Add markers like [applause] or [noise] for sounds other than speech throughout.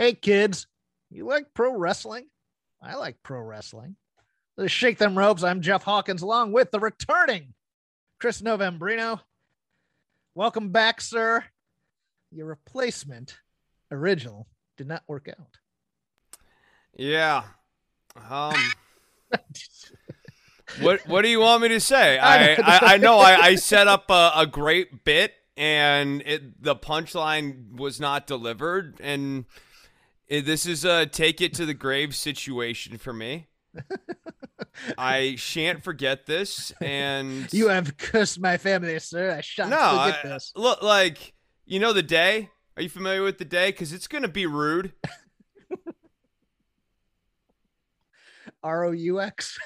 Hey, kids, you like pro wrestling? I like pro wrestling. Let's shake them ropes. I'm Jeff Hawkins, along with the returning Chris Novembrino. Welcome back, sir. Your replacement, original, did not work out. Yeah. Um. [laughs] what What do you want me to say? [laughs] I I, I know I, I set up a, a great bit and it the punchline was not delivered and this is a take it to the grave situation for me. [laughs] I shan't forget this, and [laughs] you have cursed my family, sir. I shan't no, forget I, this. Look, like you know the day. Are you familiar with the day? Because it's gonna be rude. [laughs] R O U X.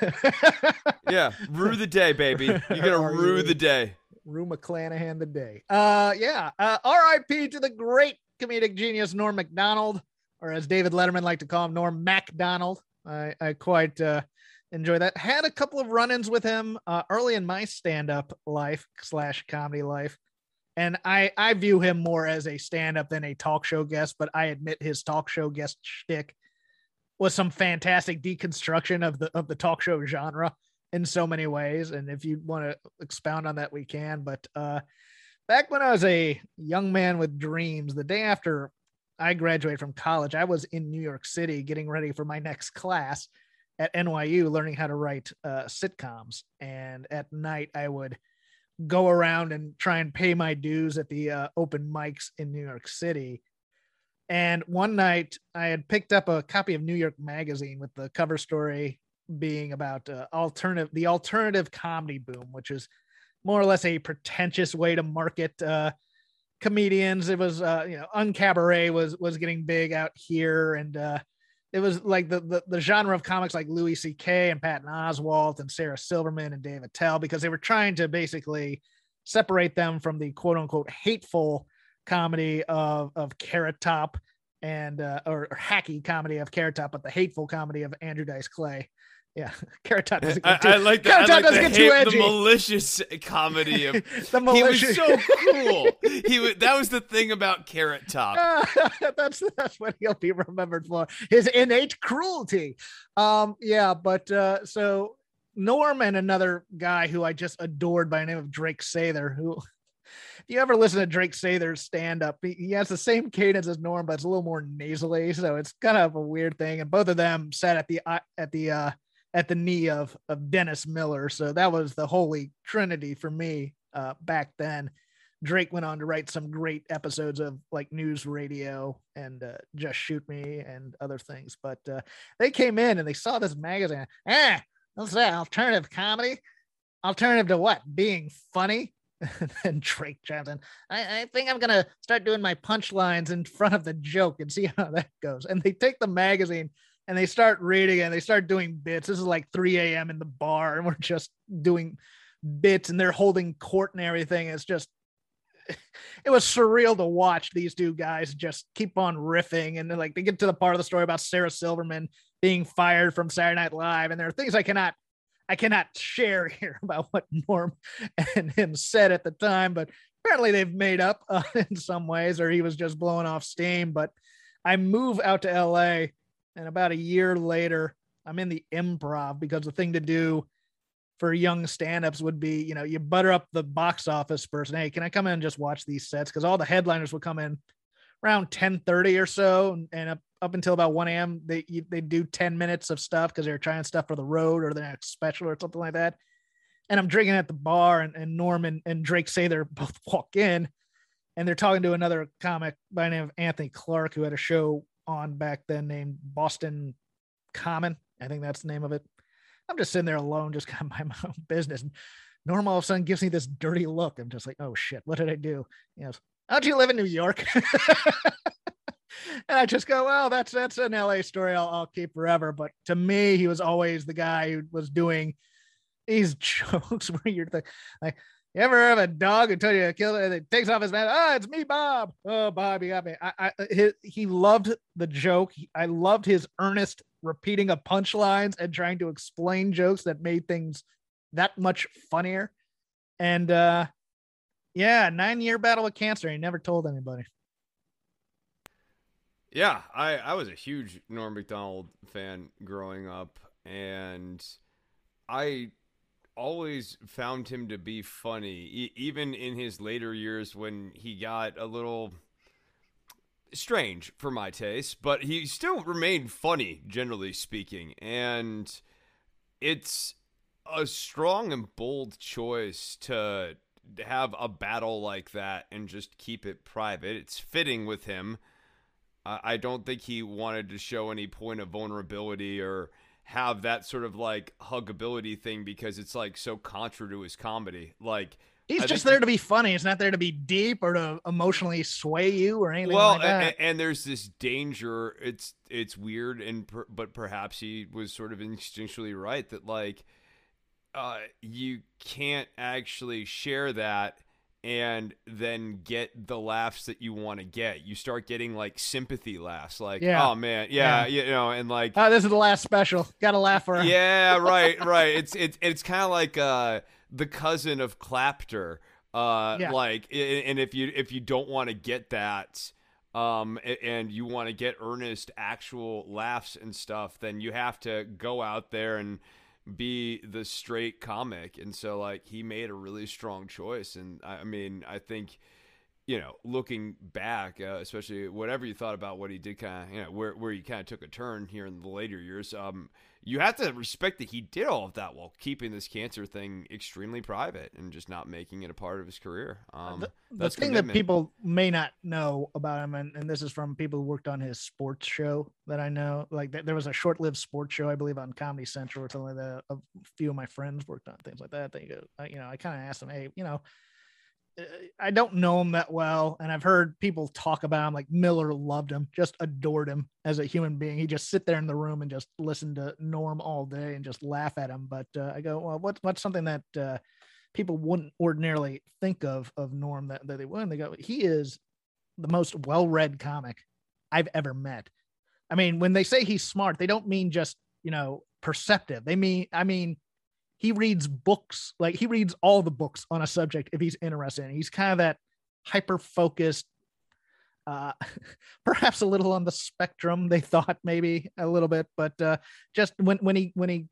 yeah, rue the day, baby. You're gonna rue the day. Rue McClanahan the day. Uh, yeah. Uh, R.I.P. to the great comedic genius Norm Macdonald or as David Letterman liked to call him, Norm MacDonald. I, I quite uh, enjoy that. Had a couple of run-ins with him uh, early in my stand-up life slash comedy life, and I I view him more as a stand-up than a talk show guest. But I admit his talk show guest shtick was some fantastic deconstruction of the of the talk show genre in so many ways. And if you want to expound on that, we can. But uh, back when I was a young man with dreams, the day after I graduated from college, I was in New York City getting ready for my next class at NYU, learning how to write uh, sitcoms. And at night, I would go around and try and pay my dues at the uh, open mics in New York City. And one night, I had picked up a copy of New York Magazine with the cover story being about uh, alternative, the alternative comedy boom, which is more or less a pretentious way to market uh, comedians. It was uh, you know, Uncabaret was was getting big out here, and uh, it was like the, the, the genre of comics like Louis C.K. and Patton Oswalt and Sarah Silverman and Dave Attell because they were trying to basically separate them from the quote unquote hateful comedy of of Carrot Top and uh, or, or hacky comedy of Carrot Top, but the hateful comedy of Andrew Dice Clay. Yeah, Carrot Top doesn't get too, I, I like that. I like doesn't get too edgy. The malicious comedy of [laughs] the malicious. He was so cool. he was, that was the thing about Carrot Top. Uh, [laughs] that's that's what he'll be remembered for. His innate cruelty. Um, yeah, but uh, so Norm and another guy who I just adored by the name of Drake Sather, who if you ever listen to Drake Sather's stand up, he, he, has the same cadence as Norm, but it's a little more nasally. So it's kind of a weird thing. And both of them sat at the uh, at the uh, at the knee of of Dennis Miller. So that was the holy trinity for me uh, back then. Drake went on to write some great episodes of like news radio and uh, just shoot me and other things. But uh, they came in and they saw this magazine. Ah, what's that? Alternative comedy? Alternative to what? Being funny? [laughs] and Drake Johnson. I, I think I'm gonna start doing my punchlines in front of the joke and see how that goes. And they take the magazine and they start reading and they start doing bits. This is like 3 a.m. in the bar, and we're just doing bits and they're holding court and everything. It's just [laughs] it was surreal to watch these two guys just keep on riffing and like they get to the part of the story about Sarah Silverman being fired from Saturday Night Live, and there are things I cannot I cannot share [laughs] here about what Norm and him said at the time, but apparently they've made up [laughs] uh, in some ways, or he was just blowing off steam. But I move out to LA, and about a year later, I'm in the improv because the thing to do for young stand-ups would be, you know, you butter up the box office person. Hey, can I come in and just watch these sets? Because all the headliners would come in around 10 30 or so and up, up until about 1 a.m they they do 10 minutes of stuff because they're trying stuff for the road or the next special or something like that and i'm drinking at the bar and, and norman and drake Sather [laughs] both walk in and they're talking to another comic by name of anthony clark who had a show on back then named boston common. I think that's the name of it. I'm just sitting there alone just [laughs] kind of my own business. And norm all of a sudden gives me this dirty look. I'm just like oh shit what did i do? You know don't you live in New York? [laughs] and I just go, well, that's that's an LA story I'll, I'll keep forever. But to me, he was always the guy who was doing these [laughs] jokes where you're like, you ever have a dog who told you to kill it and it takes off his mask? Oh, it's me, Bob. Oh, Bob, you got me. I, I his, he loved the joke. I loved his earnest repeating of punchlines and trying to explain jokes that made things that much funnier. And uh yeah, nine year battle with cancer. He never told anybody. Yeah, I, I was a huge Norm Macdonald fan growing up, and I always found him to be funny, e- even in his later years when he got a little strange for my taste, but he still remained funny, generally speaking. And it's a strong and bold choice to have a battle like that and just keep it private. It's fitting with him. I don't think he wanted to show any point of vulnerability or have that sort of like huggability thing because it's like so contra to his comedy. Like he's I just there to be funny. He's not there to be deep or to emotionally sway you or anything. Well, like and, and, there's this danger. It's it's weird, and per, but perhaps he was sort of instinctually right that like uh, you can't actually share that and then get the laughs that you want to get. You start getting like sympathy laughs, like, yeah. oh man, yeah, yeah, you know, and like, oh, this is the last special. Got to laugh for him. Yeah, [laughs] right, right. It's it's it's kind of like uh the cousin of Clapter. Uh, yeah. like, and if you if you don't want to get that, um, and you want to get earnest, actual laughs and stuff, then you have to go out there and be the straight comic. And so like he made a really strong choice. And i mean i think you know looking back uh, especially whatever you thought about what he did kind of you know where, where he kind of took a turn here in the later years um you have to respect that he did all of that while keeping this cancer thing extremely private and just not making it a part of his career. Um, the, the thing commitment. that people may not know about him, and, and this is from people who worked on his sports show that I know, like th- there was a short lived sports show, I believe, on Comedy Central or something like that. A few of my friends worked on things like that. They, go, you know, I kind of asked them, hey, you know, I don't know him that well, and I've heard people talk about him. Like Miller loved him, just adored him as a human being. He just sit there in the room and just listen to Norm all day and just laugh at him. But uh, I go, well, what's what's something that uh, people wouldn't ordinarily think of of Norm that, that they would? And they go, he is the most well-read comic I've ever met. I mean, when they say he's smart, they don't mean just you know perceptive. They mean, I mean, he reads books like he reads all the books on a subject if he's interested in. He's kind of that hyper focused uh [laughs] perhaps a little on the spectrum they thought maybe a little bit but uh just when when he when he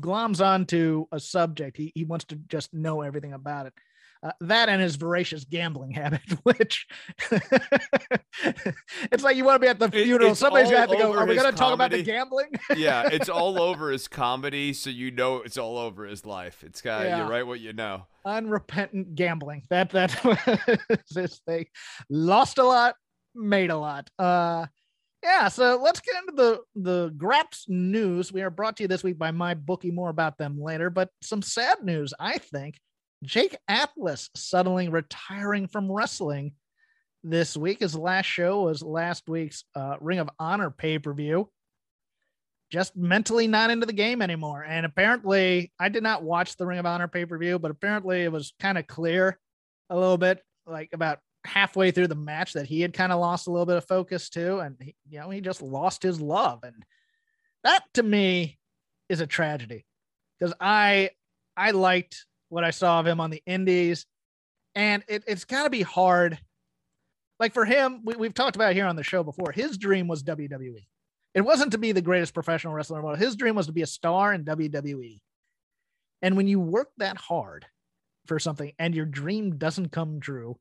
gloms onto a subject he, he wants to just know everything about it uh, that and his voracious gambling habit, [laughs] which [laughs] it's like you want to be at the funeral. It's gonna have to go. Are we going to talk about the gambling? [laughs] yeah, it's all over his comedy, so you know it's all over his life. It's got yeah. you write what you know. Unrepentant gambling. That that his thing. Lost a lot, made a lot. Uh, yeah, so let's get into the the Graps news. We are brought to you this week by my bookie. More about them later, but some sad news, I think. Jake Atlas suddenly retiring from wrestling this week. His last show was last week's uh, Ring of Honor pay per view. Just mentally not into the game anymore. And apparently, I did not watch the Ring of Honor pay per view, but apparently it was kind of clear a little bit, like about halfway through the match, that he had kind of lost a little bit of focus too. And, he, you know, he just lost his love. And that to me is a tragedy because I I liked what I saw of him on the Indies, and it, it's got to be hard. Like for him, we, we've talked about here on the show before. His dream was WWE. It wasn't to be the greatest professional wrestler in the world. His dream was to be a star in WWE. And when you work that hard for something and your dream doesn't come true,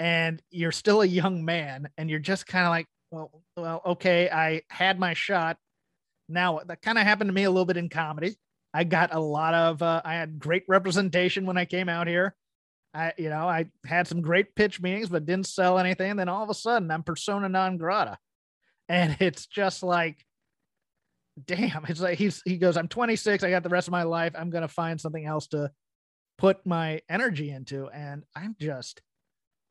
and you're still a young man, and you're just kind of like, well, well, okay, I had my shot. Now that kind of happened to me a little bit in comedy. I got a lot of, uh, I had great representation when I came out here. I, you know, I had some great pitch meetings, but didn't sell anything. And then all of a sudden, I'm persona non grata, and [laughs] it's just like, damn. It's like he's he goes, I'm 26. I got the rest of my life. I'm gonna find something else to put my energy into, and I'm just,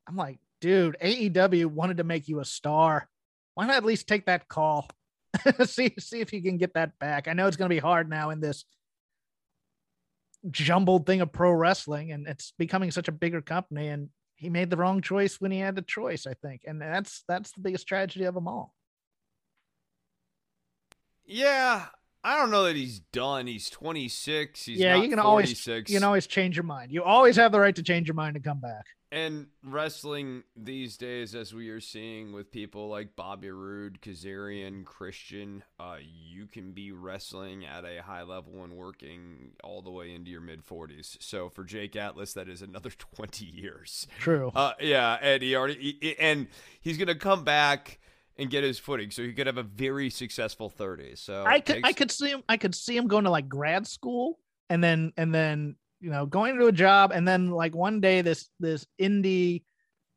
I'm like, dude, AEW wanted to make you a star. Why not at least take that call? [laughs] see see if you can get that back. I know it's gonna be hard now in this jumbled thing of pro wrestling and it's becoming such a bigger company and he made the wrong choice when he had the choice i think and that's that's the biggest tragedy of them all. Yeah i don't know that he's done he's 26 he's yeah you can 46. always you can always change your mind you always have the right to change your mind and come back and wrestling these days, as we are seeing with people like Bobby Roode, Kazarian, Christian, uh, you can be wrestling at a high level and working all the way into your mid 40s. So for Jake Atlas, that is another [laughs] 20 years. True. Uh, yeah, and he already he, and he's gonna come back and get his footing, so he could have a very successful 30. So I could takes- I could see him I could see him going to like grad school and then and then you know, going to a job and then like one day this this indie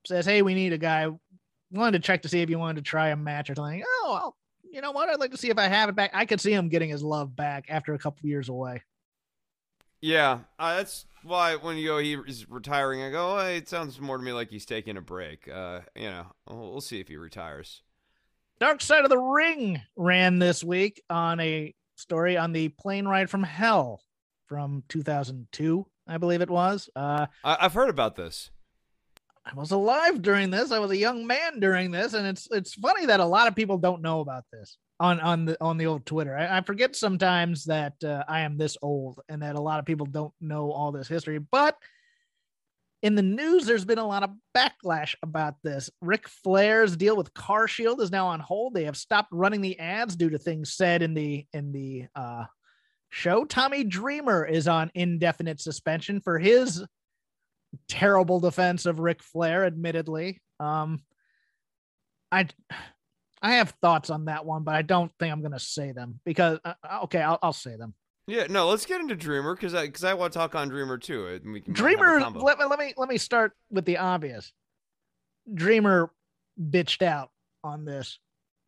says, "Hey, we need a guy." Wanted to check to see if you wanted to try a match or something. Oh, well, you know what? I'd like to see if I have it back. I could see him getting his love back after a couple years away. Yeah, uh, that's why when you go he's retiring, I go, oh, it sounds more to me like he's taking a break. Uh, you know, we'll, we'll see if he retires. Dark Side of the Ring ran this week on a story on the plane ride from hell from 2002, I believe it was. Uh, I- have heard about this. I was alive during this. I was a young man during this, and it's it's funny that a lot of people don't know about this on on the on the old Twitter. I, I forget sometimes that uh, I am this old and that a lot of people don't know all this history. But in the news, there's been a lot of backlash about this. Ric Flair's deal with CarShield is now on hold. They have stopped running the ads due to things said in the in the uh, show. Tommy Dreamer is on indefinite suspension for his terrible defense of Ric Flair, admittedly. Um, I I have thoughts on that one, but I don't think I'm going to say them because uh, uh, okay, I'll, I'll say them. Yeah, no, let's get into Dreamer because I because I want to talk on Dreamer too. We can Dreamer. Let, let me let me start with the obvious. Dreamer bitched out on this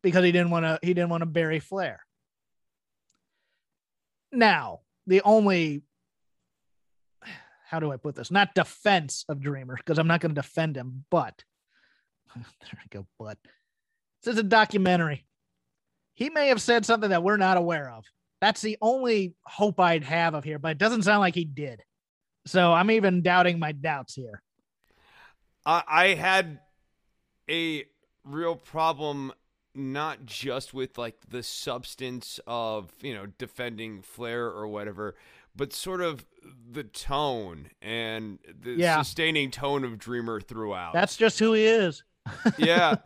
because he didn't want to he didn't want to bury Flair. Now, the only how do I put this? Not defense of Dreamer, because I'm not going to defend him, but [laughs] there I go, but this is a documentary. He may have said something that we're not aware of. That's the only hope I'd have of here, but it doesn't sound like he did. So I'm even doubting my doubts here. I, I had a real problem not just with like the substance of you know defending Flair or whatever, but sort of the tone and the yeah. sustaining tone of Dreamer throughout. That's just who he is. [laughs] yeah,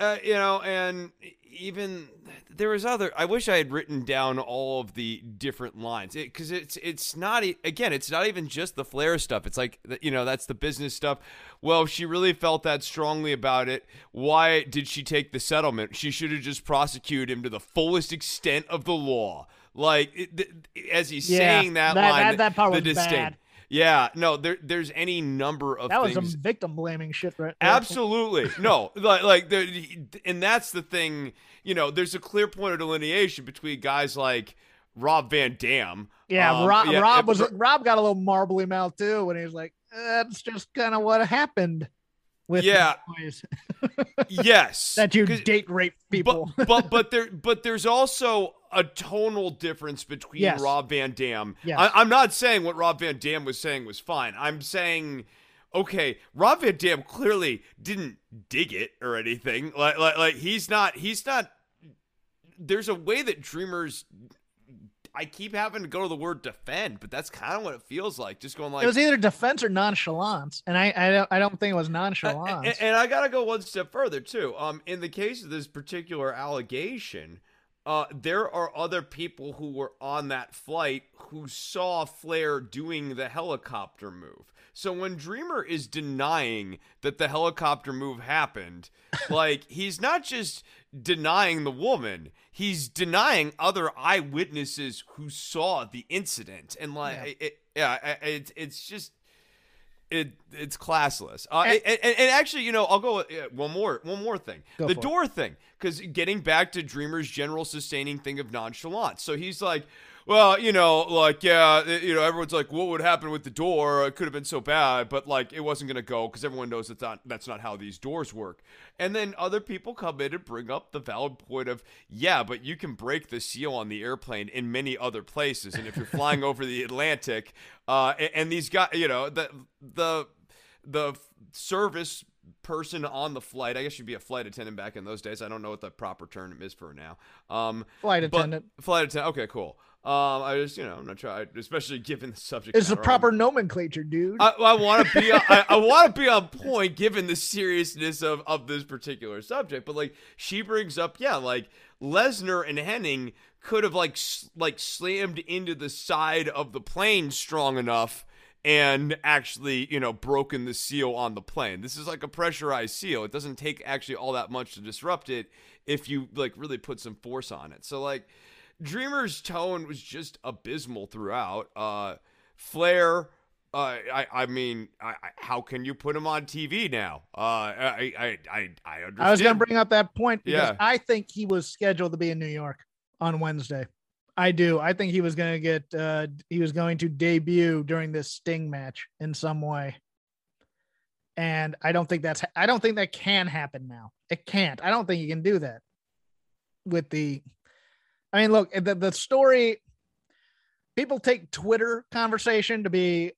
uh, you know, and even there was other. I wish I had written down all of the different lines because it, it's it's not again. It's not even just the Flair stuff. It's like you know that's the business stuff. Well, she really felt that strongly about it. Why did she take the settlement? She should have just prosecuted him to the fullest extent of the law. Like it, as he's yeah, saying that, that line, that, that part the was disdain. bad. Yeah, no, there, there's any number of things. that was things. some victim blaming shit, right? Absolutely, no, like, like, and that's the thing. You know, there's a clear point of delineation between guys like Rob Van Dam. Yeah, um, Rob, yeah, Rob was Rob got a little marbly mouth too when he was like, "That's just kind of what happened." With yeah, [laughs] yes, that you date rape people. But, [laughs] but but there but there's also a tonal difference between yes. Rob Van Dam. Yes. I, am not saying what Rob Van Dam was saying was fine. I'm saying, okay, Rob Van Dam clearly didn't dig it or anything. Like, like, like he's not, he's not. There's a way that Dreamers I keep having to go to the word defend, but that's kind of what it feels like. Just going like it was either defense or nonchalance, and I I don't I don't think it was nonchalance. And, and I gotta go one step further too. Um, in the case of this particular allegation, uh, there are other people who were on that flight who saw Flair doing the helicopter move. So when Dreamer is denying that the helicopter move happened, [laughs] like he's not just denying the woman, he's denying other eyewitnesses who saw the incident. And like, yeah, it, yeah it, it's just it it's classless. Uh, and, and, and, actually, you know, I'll go with, one more one more thing. the door it. thing, because getting back to Dreamer's general sustaining thing of nonchalance. So he's like, well, you know, like yeah, you know, everyone's like, what would happen with the door? It could have been so bad, but like it wasn't gonna go because everyone knows that's not that's not how these doors work. And then other people come in and bring up the valid point of yeah, but you can break the seal on the airplane in many other places, and if you're flying over the Atlantic, uh, and, and these guys, you know, the the the service person on the flight. I guess you'd be a flight attendant back in those days. I don't know what the proper term is for now. Um, flight attendant. Flight attendant. Okay, cool. Um, I just, you know, I'm not trying, especially given the subject. It's the proper I'm, nomenclature, dude. I, I want to be, I, I [laughs] want to be on point given the seriousness of of this particular subject. But like, she brings up, yeah, like Lesnar and Hennig could have like like slammed into the side of the plane strong enough and actually, you know, broken the seal on the plane. This is like a pressurized seal. It doesn't take actually all that much to disrupt it if you like really put some force on it. So like Dreamer's tone was just abysmal throughout. Uh, Flair, uh, I, I mean, I, I, how can you put him on TV now? Uh, I, I, I, I understand. I was going to bring up that point because yeah. I think he was scheduled to be in New York on Wednesday. I do. I think he was going to get, uh, he was going to debut during this Sting match in some way. And I don't think that's, I don't think that can happen now. It can't. I don't think you can do that with the I mean, look, the, the story, people take Twitter conversation to be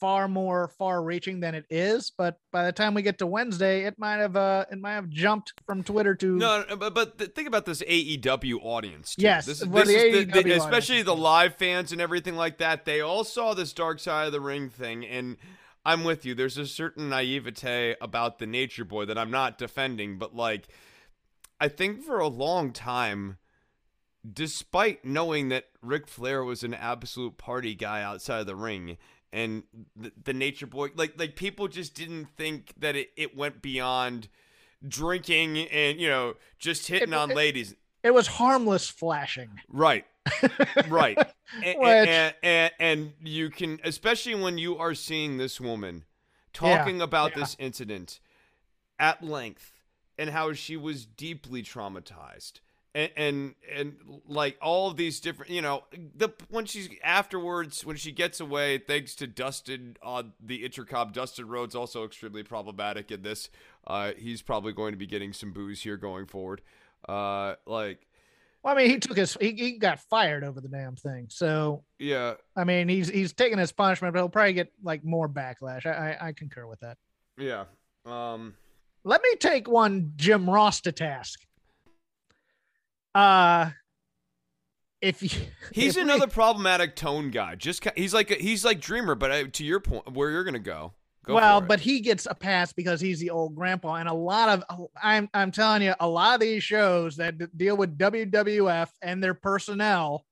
far more far reaching than it is but by the time we get to wednesday it might have uh it might have jumped from twitter to no but, but think about this aew audience too. yes this, this the is the, the, especially the live fans and everything like that they all saw this dark side of the ring thing and i'm with you there's a certain naivete about the nature boy that i'm not defending but like i think for a long time despite knowing that Ric Flair was an absolute party guy outside of the ring and the, the nature boy like like people just didn't think that it, it went beyond drinking and you know just hitting it, on it, ladies. It was harmless flashing. Right. Right. And, and, and, and, you can especially when you are seeing this woman talking yeah, about yeah. this incident at length and how she was deeply traumatized and, and and like all of these different you know the when she's afterwards when she gets away thanks to dustin on uh, the intercom dustin rhodes also extremely problematic in this uh he's probably going to be getting some boos here going forward uh like well, I mean, he took his he, he got fired over the damn thing. So yeah, I mean, he's he's taking his punishment, but he'll probably get like more backlash. I I, I concur with that. Yeah. Um. Let me take one Jim Ross to task. Uh if you, [laughs] he's if another we, problematic tone guy. Just he's like he's like Dreamer, but uh, to your point, where you're gonna go. go well, but he gets a pass because he's the old grandpa, and a lot of I'm I'm telling you, a lot of these shows that deal with WWF and their personnel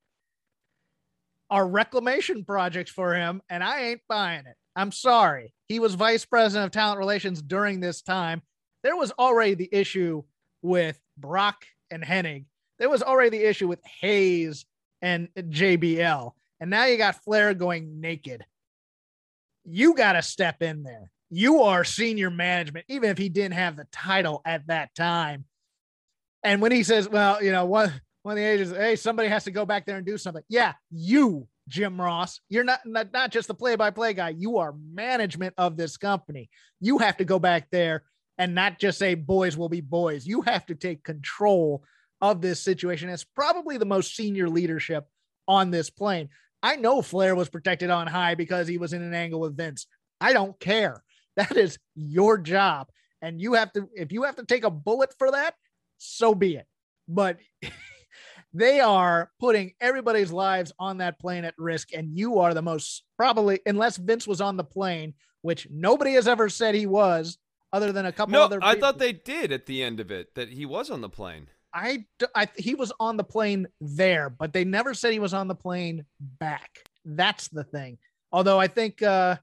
are reclamation projects for him, and I ain't buying it. I'm sorry. He was vice president of talent relations during this time. There was already the issue with Brock and Hennig there was already the issue with Hayes and JBL. And now you got Flair going naked. You got to step in there. You are senior management, even if he didn't have the title at that time. And when he says, well, you know, one, one of the agents, hey, somebody has to go back there and do something. Yeah, you, Jim Ross, you're not, not, not just the play by play guy. You are management of this company. You have to go back there and not just say boys will be boys. You have to take control of this situation It's probably the most senior leadership on this plane. I know Flair was protected on high because he was in an angle with Vince. I don't care. [laughs] That is your job. And you have to, if you have to take a bullet for that, so be it. But [laughs] they are putting everybody's lives on that plane at risk. And you are the most probably, unless Vince was on the plane, which nobody has ever said he was, other than a couple no, other. I thought they did at the end of it that he was on the plane. I, I he was on the plane there, but they never said he was on the plane back. That's the thing. Although I think uh,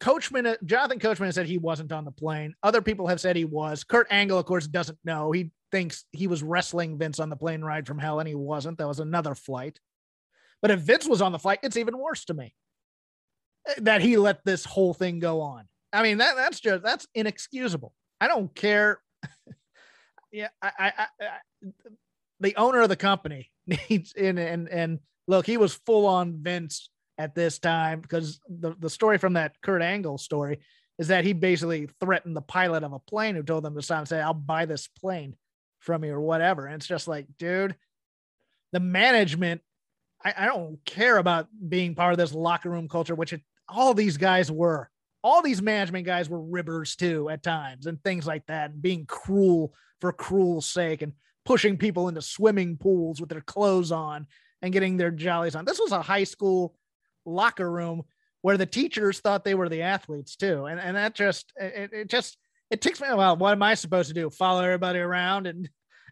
Coachman, Jonathan Coachman said he wasn't on the plane. Other people have said he was. Kurt Angle, of course, doesn't know. He thinks he was wrestling Vince on the plane ride from hell, and he wasn't. That was another flight. But if Vince was on the flight, it's even worse to me eh, that he let this whole thing go on. I mean, that that's just that's inexcusable. I don't care. Yeah, I, I, I, the owner of the company [laughs] needs in and and look, he was full on Vince at this time because the, the story from that Kurt Angle story is that he basically threatened the pilot of a plane who told them to stop and say, I'll buy this plane from you or whatever. And it's just like, dude, the management, I, I don't care about being part of this locker room culture, which it, all these guys were. All these management guys were ribbers too at times and things like that, and being cruel for cruel sake and pushing people into swimming pools with their clothes on and getting their jollies on. This was a high school locker room where the teachers thought they were the athletes too. And, and that just, it, it just, it takes me a while. What am I supposed to do? Follow everybody around and,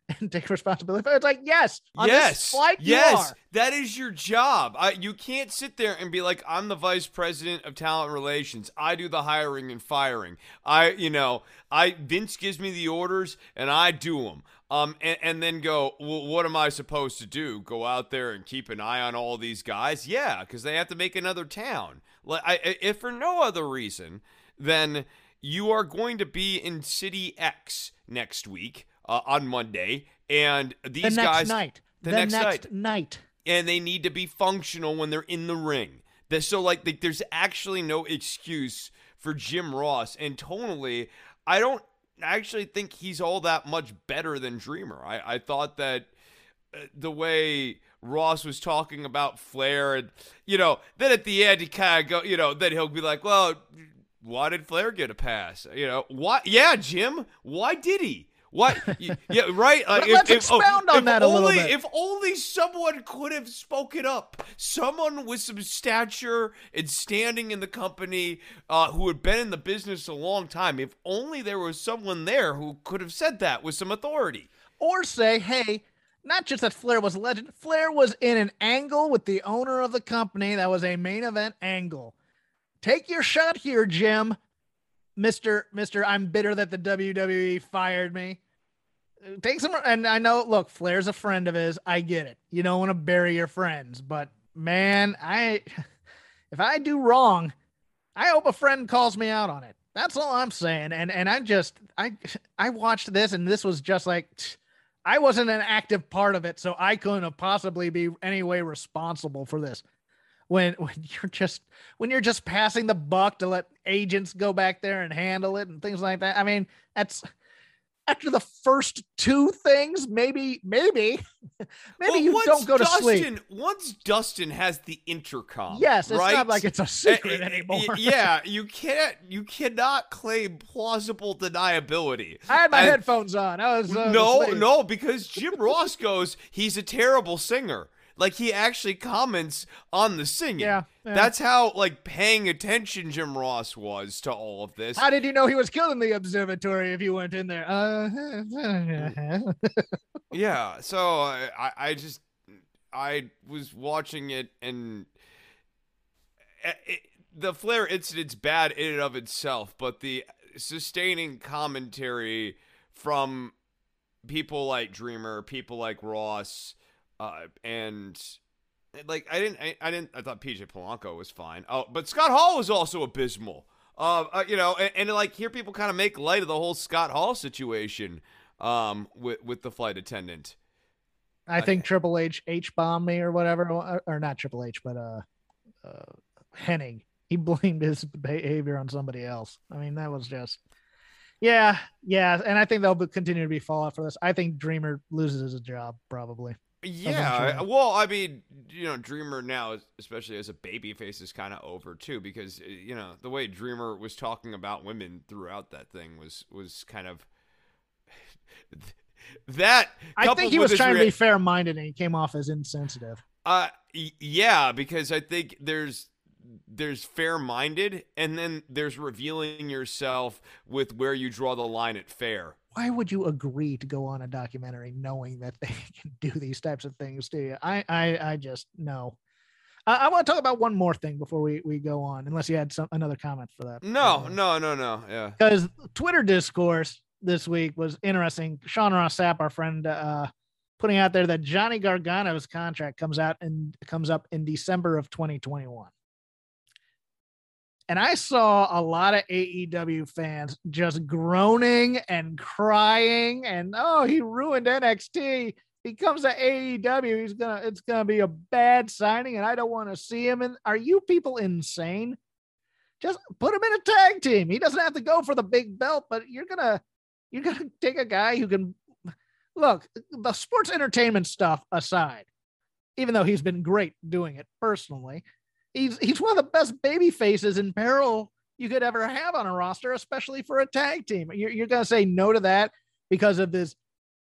[laughs] and take responsibility. But it's like, yes, yes, flight, yes, that is your job. I, you can't sit there and be like, I'm the vice president of talent relations. I do the hiring and firing. I, you know, I Vince gives me the orders and I do them. Um, and, and then go, well, what am I supposed to do? Go out there and keep an eye on all these guys? Yeah, because they have to make another town. Like, I, if for no other reason, then you are going to be in City X next week uh, on Monday, and these the guys night, the, the next, next night. night, and they need to be functional when they're in the ring. They're, so like, like there's actually no excuse for Jim Ross, and tonally, I don't actually think he's all that much better than Dreamer. I, I thought that uh, the way Ross was talking about Flair, and you know, then at the end he kind of go, you know, then he'll be like, "Well, why did Flair get a pass? You know, why? Yeah, Jim, why did he? What? yeah, right. If, let's if, expound oh, on that only, a little bit. If only someone could have spoken up. Someone with some stature and standing in the company, uh, who had been in the business a long time. If only there was someone there who could have said that with some authority. Or say, hey, not just that Flair was a legend. Flair was in an angle with the owner of the company that was a main event angle. Take your shot here, Jim. Mister Mister, I'm bitter that the WWE fired me. Take some, and I know. Look, Flair's a friend of his. I get it. You don't want to bury your friends, but man, I [laughs] if I do wrong, I hope a friend calls me out on it. That's all I'm saying. And and I just I [laughs] I watched this, and this was just like. I wasn't an active part of it, so I couldn't have possibly be any way responsible for this when [laughs] when you're just when you're just passing the buck to let agents go back there and handle it and things like that. I mean, that's after the first two things, maybe, maybe, [laughs] maybe well, you don't go Dustin, to sleep. Once Dustin has the intercom, yes, it's right? not like it's a eh, secret eh, eh, anymore. yeah, you can't, you cannot claim plausible deniability. I had my and, headphones on. I was uh, no, asleep. no, because Jim Ross goes, he's a terrible singer. Like he actually comments on the singing. Yeah, yeah, That's how like paying attention Jim Ross was to all of this. How did you know he was killing the observatory if you went in there? Uh, [laughs] yeah. So I, I just I was watching it and eh, it, the Flair incident's bad in and of itself, but the sustaining commentary from people like Dreamer, people like Ross, uh, and like I didn't, I, I, didn't, I thought PJ Polaco was fine. Oh, but Scott Hall was also abysmal. Uh, uh you know, and, and, like hear people kind of make light of the whole Scott Hall situation, um, with with the flight attendant. I think Triple H H bombed me or whatever, or, or not Triple H, but uh, uh, Hennig. He [laughs] blamed his behavior on somebody else. I mean, that was just. Yeah, yeah, and I think there'll continue to be fallout for this. I think Dreamer loses his job probably. Yeah, well, I mean, you know, Dreamer now, especially as a baby face, is kind of over too because uh, you know the way Dreamer was talking about women throughout that thing was was kind of [laughs] that I think he was trying rea- to be fair minded and he came off as insensitive. Uh, yeah, because I think there's there's fair minded and then there's revealing yourself with where you draw the line at fair why would you agree to go on a documentary knowing that they [laughs] can do these types of things to you i i, I just no I, I want to talk about one more thing before we, we go on, unless you had some another comment for that. No, uh, no, no, no. Yeah. Because Twitter discourse this week was interesting. Sean Ross Sapp, our friend, uh, putting out there that Johnny Gargano's contract comes out and comes up in December of 2021. And I saw a lot of AEW fans just groaning and crying and oh, he ruined NXT. He comes to AEW, he's gonna it's gonna be a bad signing, and I don't want to see him. And are you people insane? Just put him in a tag team. He doesn't have to go for the big belt, but you're gonna you're gonna [laughs] take a guy who can look the sports entertainment stuff aside, even though he's been great doing it personally he's he's one of the best baby faces in peril you could ever have on a roster, especially for a tag team. You're, you're gonna say no to that because of this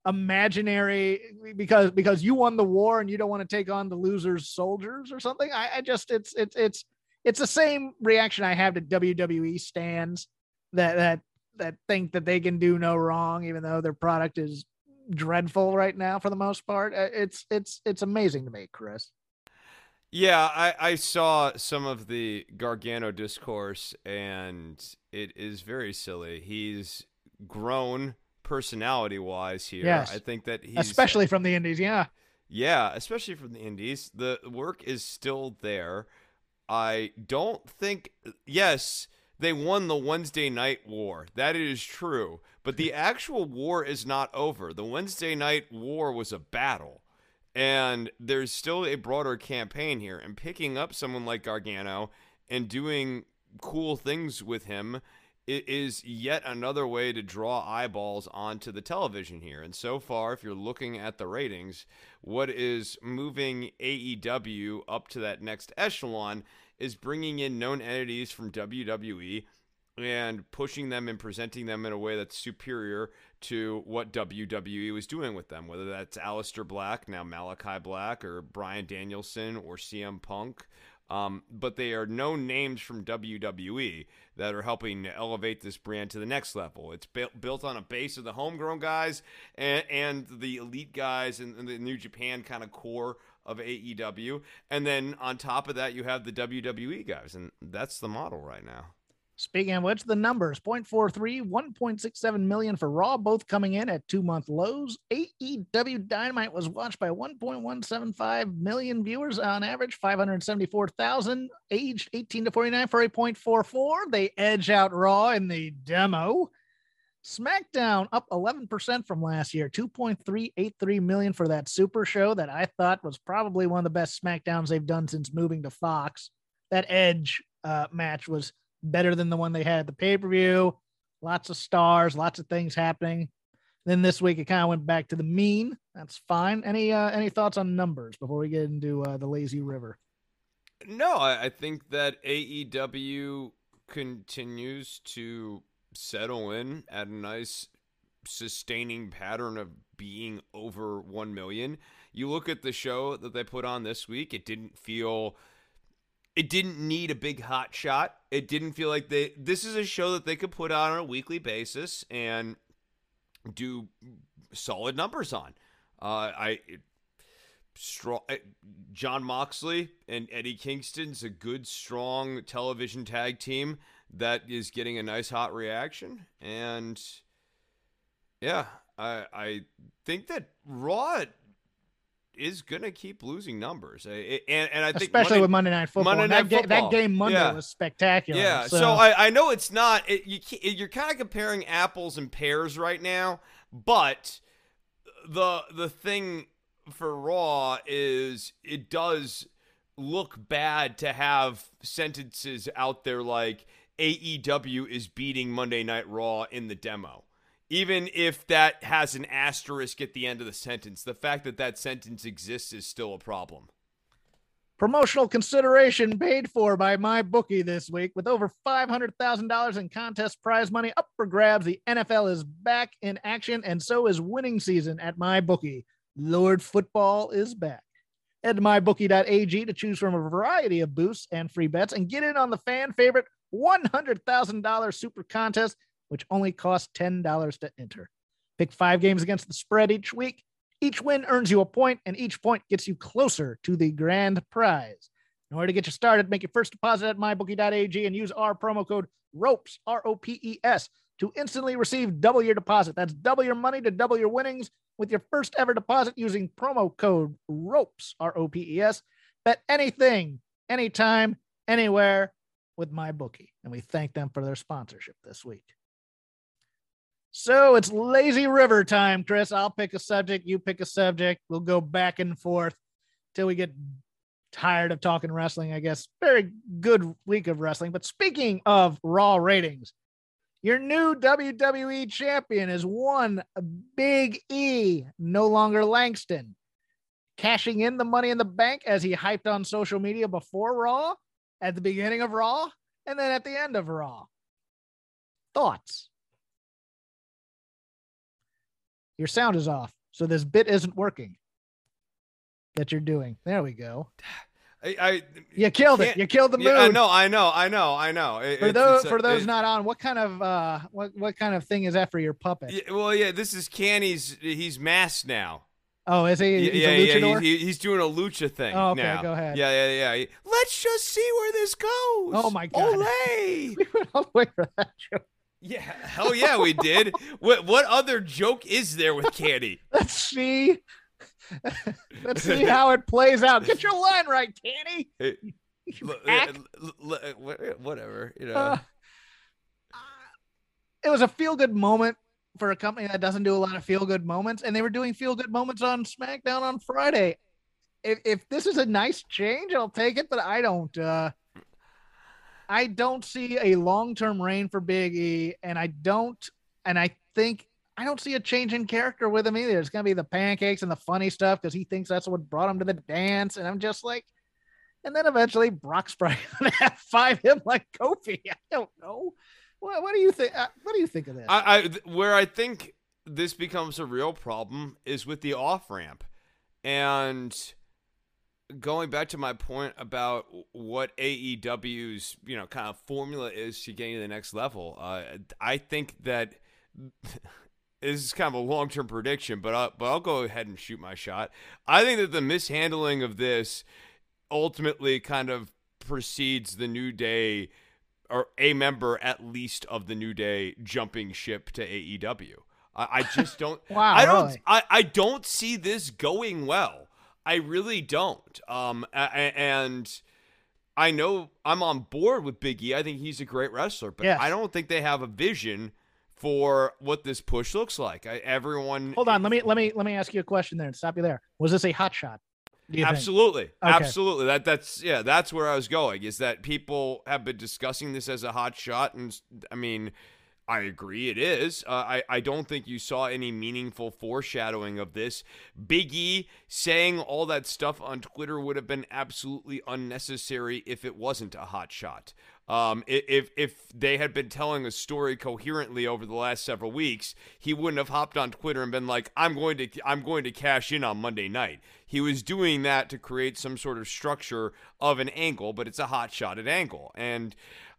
imaginary because because you won the war and you don't want to take on the losers soldiers or something. I, I just it's it's it's it's the same reaction I have to WWE stands that that that think that they can do no wrong even though their product is dreadful right now for the most part. Uh, it's it's it's amazing to me, Chris. Yeah, I, I saw some of the Gargano discourse, and it is very silly. He's grown personality wise here. Yes. I think that he's especially from the Indies. Yeah, yeah, especially from the Indies. The work is still there. I don't think. Yes, they won the Wednesday night war. That is true. But the [laughs] actual war is not over. The Wednesday night war was a battle. And there's still a broader campaign here. And picking up someone like Gargano and doing cool things with him is yet another way to draw eyeballs onto the television here. And so far, if you're looking at the ratings, what is moving AEW up to that next echelon is bringing in known entities from WWE and pushing them and presenting them in a way that's superior to what WWE was doing with them, whether that's Aleister Black, now Malachi Black, or Bryan Danielson, or CM Punk. Um, but they are known names from WWE that are helping elevate this brand to the next level. It's built built on a base of the homegrown guys and, and the elite guys and, and the New Japan kind of core of AEW. And then on top of that, you have the WWE guys. And that's the model right now. Speaking of which, the numbers 0.43, 1.67 million for Raw, both coming in at two month lows. AEW Dynamite was watched by 1.175 million viewers on average, 574,000, aged 18 to 49 for a 0.44. They edge out Raw in the demo. SmackDown up 11% from last year, 2.383 million for that super show that I thought was probably one of the best SmackDowns they've done since moving to Fox. That Edge uh, match was better than the one they had at the pay per view. Lots of stars, lots of things happening. Then this week it kind of went back to the mean. That's fine. Any uh, any thoughts on numbers before we get into uh, the lazy river? No, I, I think that AEW continues to settle in at a nice sustaining pattern of being over 1 million. You look at the show that they put on this week, it didn't feel it didn't need a big hot shot. It didn't feel like they. This is a show that they could put out on a weekly basis and do solid numbers on. Uh, I strong uh, Jon Moxley and Eddie Kingston's a good, strong television tag team that is getting a nice hot reaction, and yeah, I I think that Raw is going to keep losing numbers. And, and I think especially Monday, with Monday Night Football. Monday Night that, football. Ga- that game Monday yeah. was spectacular. Yeah. So, so I, I, know it's not. It, you you're kind of comparing apples and pears right now, but the the thing for Raw is it does look bad to have sentences out there like AEW is beating Monday Night Raw in the demo even if that has an asterisk at the end of the sentence, the fact that that sentence exists is still a problem. Promotional consideration paid for by my bookie this week with over $500,000 in contest prize money up for grabs. The NFL is back in action, and so is winning season at my bookie. Lord Football is back. Head to mybookie.ag to choose from a variety of boosts and free bets and get in on the fan favorite $100,000 super contest, which only costs $10 to enter. Pick five games against the spread each week each win earns you a point, and each point gets you closer to the grand prize. In order to get you started, make your first deposit at mybookie.ag and use our promo code ROPES, R O P E S, to instantly receive double your deposit. That's double your money to double your winnings with your first ever deposit using promo code ROPES, R O P E S. Bet anything, anytime, anywhere with MyBookie. And we thank them for their sponsorship this week. So it's lazy river time, Chris. I'll pick a subject, you pick a subject. We'll go back and forth till we get tired of talking wrestling, I guess. Very good week of wrestling. But speaking of raw ratings, your new WWE champion is one Big E, no longer Langston, cashing in the money in the bank as he hyped on social media before Raw, at the beginning of Raw, and then at the end of Raw. Thoughts? Your sound is off. So this bit isn't working that you're doing. There we go. I, I you killed it. You killed the mood. Yeah, I know, I know, I know, I know. It, for those for those it, not on, what kind of uh what what kind of thing is that for your puppet? Yeah, well, yeah, this is Canny's. He's masked now. Oh, is he? He's yeah, yeah, he's, he's, doing a lucha thing. Oh, okay, now. go ahead. Yeah, yeah, yeah. Let's just see where this goes. Oh my god! Olay! [laughs] we went all the way for that joke. Yeah, hell yeah, we did. what what other joke is there with Canny? [laughs] Let's see. Let's see how it plays out. Get your line right, Canny. whatever, you know. Uh, it was a feel good moment for a company that doesn't do a lot of feel good moments, and they were doing feel good moments on SmackDown on Friday. If, if this is a nice change, I'll take it, but I don't. Uh, I don't see a long term reign for Big E, and I don't, and I think I don't see a change in character with him either. It's gonna be the pancakes and the funny stuff because he thinks that's what brought him to the dance, and I'm just like, and then eventually Brock's [laughs] probably gonna have five him like Kofi. [laughs] I don't know. What, what do you think? Uh, what do you think of this? I, I where I think this becomes a real problem is with the off ramp, and going back to my point about what AEW's you know kind of formula is to getting to the next level, uh, I think that [laughs] this is kind of a long term prediction, but I'll, but I'll go ahead and shoot my shot. I think that the mishandling of this ultimately kind of precedes the New Day or a member at least of the New Day jumping ship to AEW. I, I just don't. [laughs] wow, I don't. really? I, I don't see this going well. I really don't. Um, and I know I'm on board with Big E. I think he's a great wrestler, but yes. I don't think they have a vision for what this push looks like. I, everyone, hold on. Let me let me let me ask you a question there and stop you there. Was this a hot shot? Absolutely, okay. absolutely. That that's yeah, that's where I was going. Is that people have been discussing this as a hot shot, and I mean, I agree, it is. Uh, I, I don't think you saw any meaningful foreshadowing of this. Big E saying all that stuff on Twitter would have been absolutely unnecessary if it wasn't a hot shot. Um, if if they had been telling a story coherently over the last several weeks, he wouldn't have hopped on Twitter and been like, "I'm going to I'm going to cash in on Monday night." He was doing that to create some sort of structure of an angle, but it's a hot shot at angle, and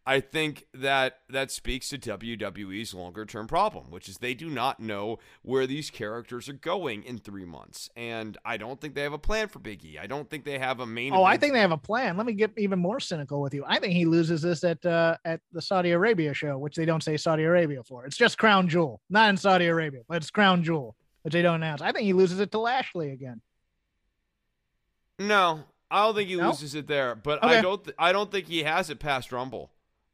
I think that that speaks to WWE's longer term problem, which is they do not know where these characters are going in three months. And I don't think they have a plan for Big E. I don't think they have a main. Oh. I think they have a plan. Let me get even more cynical with you. I think he loses this at uh, at the Saudi Arabia show, which they don't say Saudi Arabia for. It's just Crown Jewel, not in Saudi Arabia, but it's Crown Jewel, which they don't announce. I think he loses it to Lashley again. No, I don't think he no? loses it there, but okay. I don't. Th- I don't think he has it past Rumble.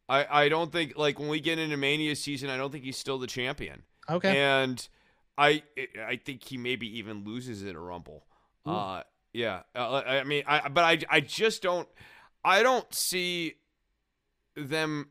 I, I don't think like when we get into Mania season, I don't think he's still the champion. Okay. And I I think he maybe even loses it a Rumble. Ooh. Uh yeah. Uh, I mean I but I I just don't I don't see them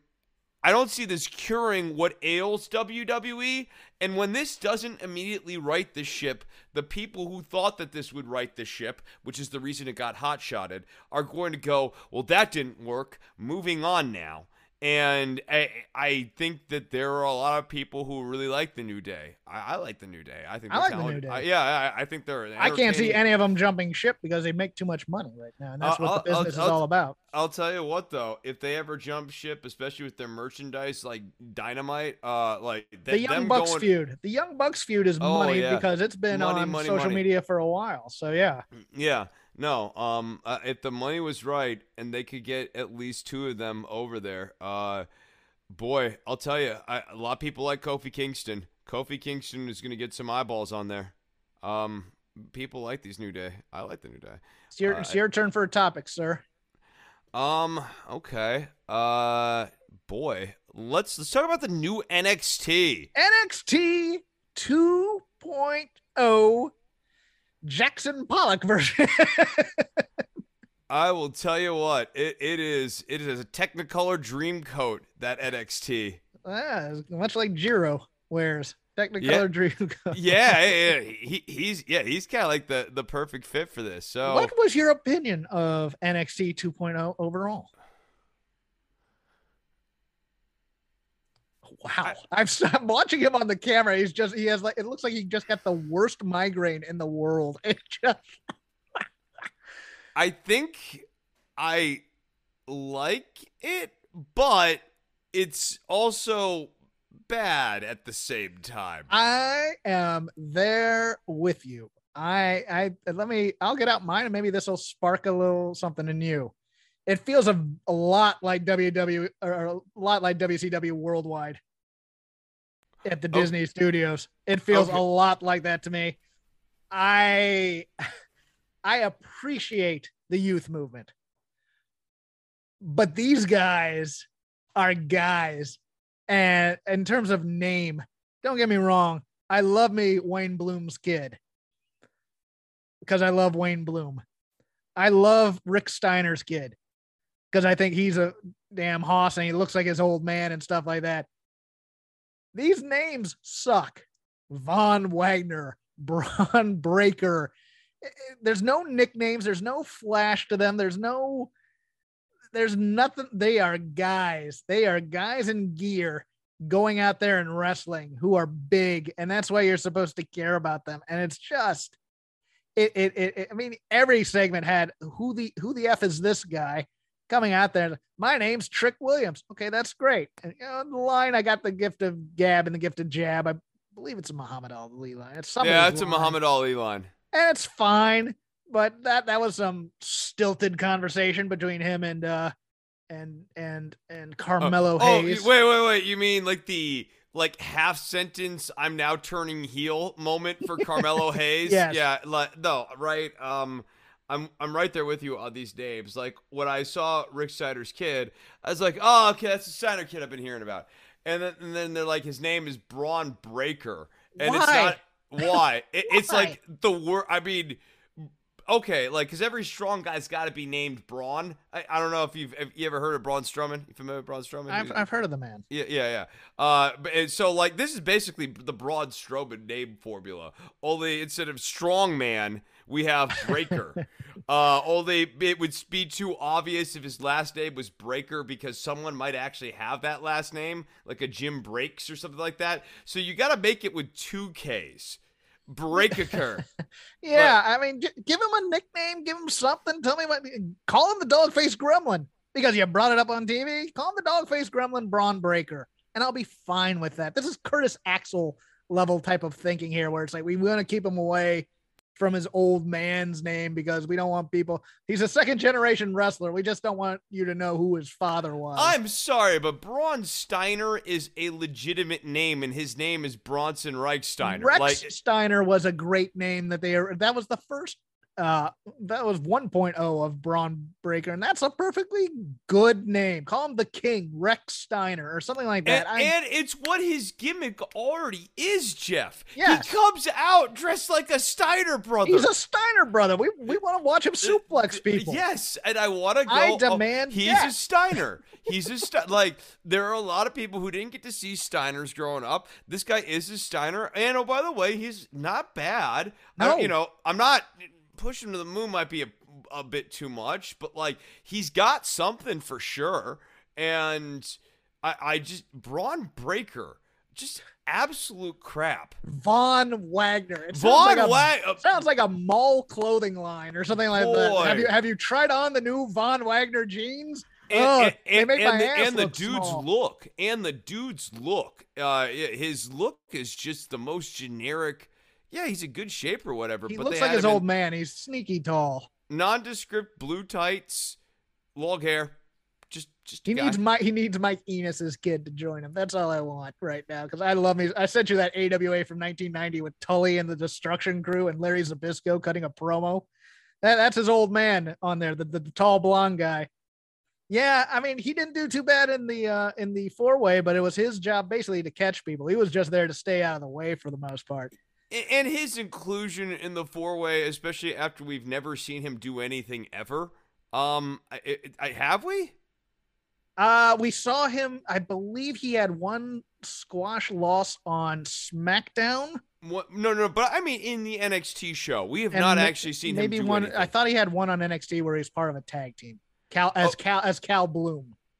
I don't see this curing what ails WWE. And when this doesn't immediately right the ship, the people who thought that this would right the ship, which is the reason it got hot shotted, are going to go, well, that didn't work. Moving on now. And I, I think that there are a lot of people who really like the New Day. I, I like the New Day. I think I like talent, the New Day. I, yeah, I, I think they're. I can't see any of them jumping ship because they make too much money right now, and that's I'll- what the I'll- business I'll- is all about. I'll tell you what though, if they ever jump ship, especially with their merchandise like Dynamite, uh, like th- The Young Bucks going, feud. The Young Bucks feud is Oh, money yeah. because it's been Money, on money, social money. media for a while. So yeah, Yeah, no. Um, uh, if the money was right and they could get at least two of them over there, uh, boy, I'll tell you, I, a lot of people like Kofi Kingston. Kofi Kingston is going to get some eyeballs on there. Um, people like these New Day. I like the New Day. it's your Uh, it's your turn for a topic, sir. Um, okay. Uh, boy, let's let's talk about the new NXT. NXT 2.0 Jackson Pollock version. [laughs] I will tell you what, it, it is it is a Technicolor dream coat that NXT. ah, much like Jiro wears Technicolor Yeah. Dream. [laughs] Coat. Yeah, yeah, he, he's yeah, he's kind of like the the perfect fit for this. So What was your opinion of NXT 2.0 overall? Wow, I've [laughs] I'm watching him on the camera. He's just he has like it looks like he just got the worst migraine in the world. [laughs] It just I think I like it, but it's also bad at the same time. I am there with you. I I let me I'll get out mine and maybe this will spark a little something in you. It feels a, a lot like WW or a lot like WCW worldwide at the Oh. Disney studios. It feels Okay. a lot like that to me. I [laughs] I appreciate the youth movement. But these guys are guys and in terms of name, don't get me wrong, I love me Wayne Bloom's kid because I love Wayne Bloom. I love Rick Steiner's kid because I think he's a damn hoss and he looks like his old man and stuff like that. These names suck. Von Wagner, [laughs] Bron Breakker. Eh, eh, There's no nicknames. There's no flash to them. There's no, there's nothing. They are guys. They are guys in gear going out there and wrestling who are big. And that's why you're supposed to care about them. And it's just, it, it, it, it- I mean, every segment had who the, who the F is this guy coming out there. My name's Trick Williams. Okay, that's great. And you know, the line I got the gift of gab and the gift of jab. I believe it's a Muhammad Ali line. It's yeah, it's a. Muhammad Ali line. and it's fine. But that that was some stilted conversation between him and uh and and and Carmelo oh, Hayes. wait, wait, wait. You mean like the like half sentence I'm now turning heel moment for Carmelo [laughs] Hayes? Yes. Yeah, like no, right. Um I'm I'm right there with you on these names. Like when I saw Rick Steiner's kid, I was like, oh, okay, that's the Steiner kid I've been hearing about. And then and then they're like, his name is Bron Breakker, and it's Why? not why. [laughs] It, it's like the word. I mean, okay, like because every strong guy's got to be named Braun. I, I don't know if you've if you ever heard of Braun Strowman. You familiar with Braun Strowman? I've I've heard of the man. Yeah, yeah, yeah. Uh, but and so like this is basically the Braun Strowman name formula. Only instead of strong man, we have Breaker. [laughs] uh, only it would be too obvious if his last name was Breaker because someone might actually have that last name, like a Jim Breaks or something like that. So you got to make it with two K's. Breaker. [laughs] Yeah, I mean, gi- give him a nickname, give him something. Tell me what. Call him the dog face gremlin because you brought it up on TV. Call him the dog face gremlin Braun Breaker, and I'll be fine with that. This is Curtis Axel level type of thinking here, where it's like we want to keep him away from his old man's name because we don't want people. He's a second generation wrestler. We just don't want you to know who his father was. I'm sorry, but Braun Steiner is a legitimate name, and his name is Bronson Rechsteiner. Rex like Steiner was a great name that they that was the first Uh, that was 1.0 of Bron Breakker, and that's a perfectly good name. Call him the King, Rex Steiner, or something like that. And, and it's what his gimmick already is, Jeff. Yes. He comes out dressed like a Steiner brother. He's a Steiner brother. We we want to watch him suplex people. Yes, and I want to go. I oh, demand he's yes. a Steiner. [laughs] He's a like there are a lot of people who didn't get to see Steiners growing up. This guy is a Steiner, and oh by the way, he's not bad. I- No. you know, I'm not pushing him to the moon. Might be a a bit too much, but like he's got something for sure. And I I just Bron Breakker, just absolute crap. Von Wagner. It sounds like a- Sounds like a mall clothing line or something like Boy. that. Have you have you tried on the new Von Wagner jeans? and, Ugh, and, they and, make and my the, ass and the look dude's small. look and the dude's look uh his look is just the most generic yeah he's a good shape or whatever He but looks like his old man. He's sneaky tall. nondescript blue tights long hair just just He guy. needs Mike. He needs Mike Enos's kid to join him. That's all I want right now because I love me. I sent you that AWA from 1990 with Tully and the Destruction Crew and Larry Zbyszko cutting a promo. That, that's his old man on there, the, the, the tall blonde guy. Yeah, I mean he didn't do too bad in the uh in the four way, but it was his job basically to catch people. He was just there to stay out of the way for the most part. And his inclusion in the four way especially after we've never seen him do anything ever um I, I, have we Uh, we saw him. I believe he had one squash loss on SmackDown. what, no no but i mean in the nxt show we have and not ma- actually seen maybe him do one. anything. I thought he had one on NXT where he was part of a tag team. Cal as Oh. Cal as Cal Bloom.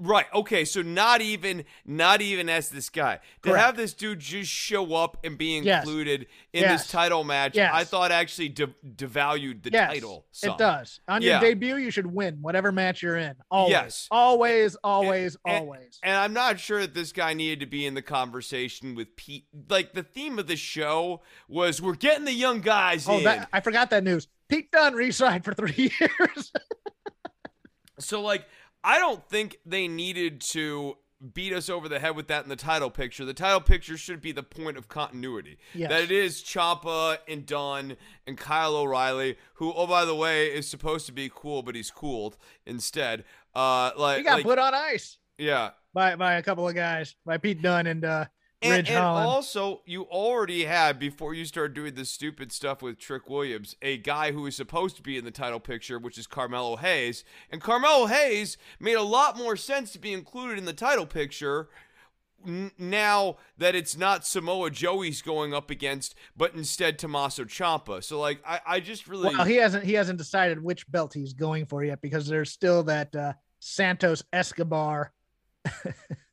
Right. Okay. So not even, not even as this guy to Correct. have this dude just show up and be Yes. included in Yes. this title match. Yes. I thought actually de- devalued the yes, title. some. it does. On Yeah. your debut, you should win whatever match you're in. Always, Yes. always, always, And- always. And I'm not sure that this guy needed to be in the conversation with Pete. Like the theme of the show was we're getting the young guys oh, in. that I forgot that news. Pete Dunne re-signed for three [laughs] years. So like I don't think they needed to beat us over the head with that in the title picture. The title picture should be the point of continuity. Yes. That it is Ciampa and Dunne and Kyle O'Reilly, who oh by the way is supposed to be cool, but he's cooled instead. Uh like, he got like- put on ice yeah. by by a couple of guys, by Pete Dunne and uh, And, and also, you already had before you started doing this stupid stuff with Trick Williams, a guy who is supposed to be in the title picture, which is Carmelo Hayes. And Carmelo Hayes made a lot more sense to be included in the title picture now that it's not Samoa Joey's going up against, but instead Tommaso Ciampa. So, like, I, I just really. Well, he hasn't he hasn't decided which belt he's going for yet because there's still that uh, Santos Escobar. [laughs]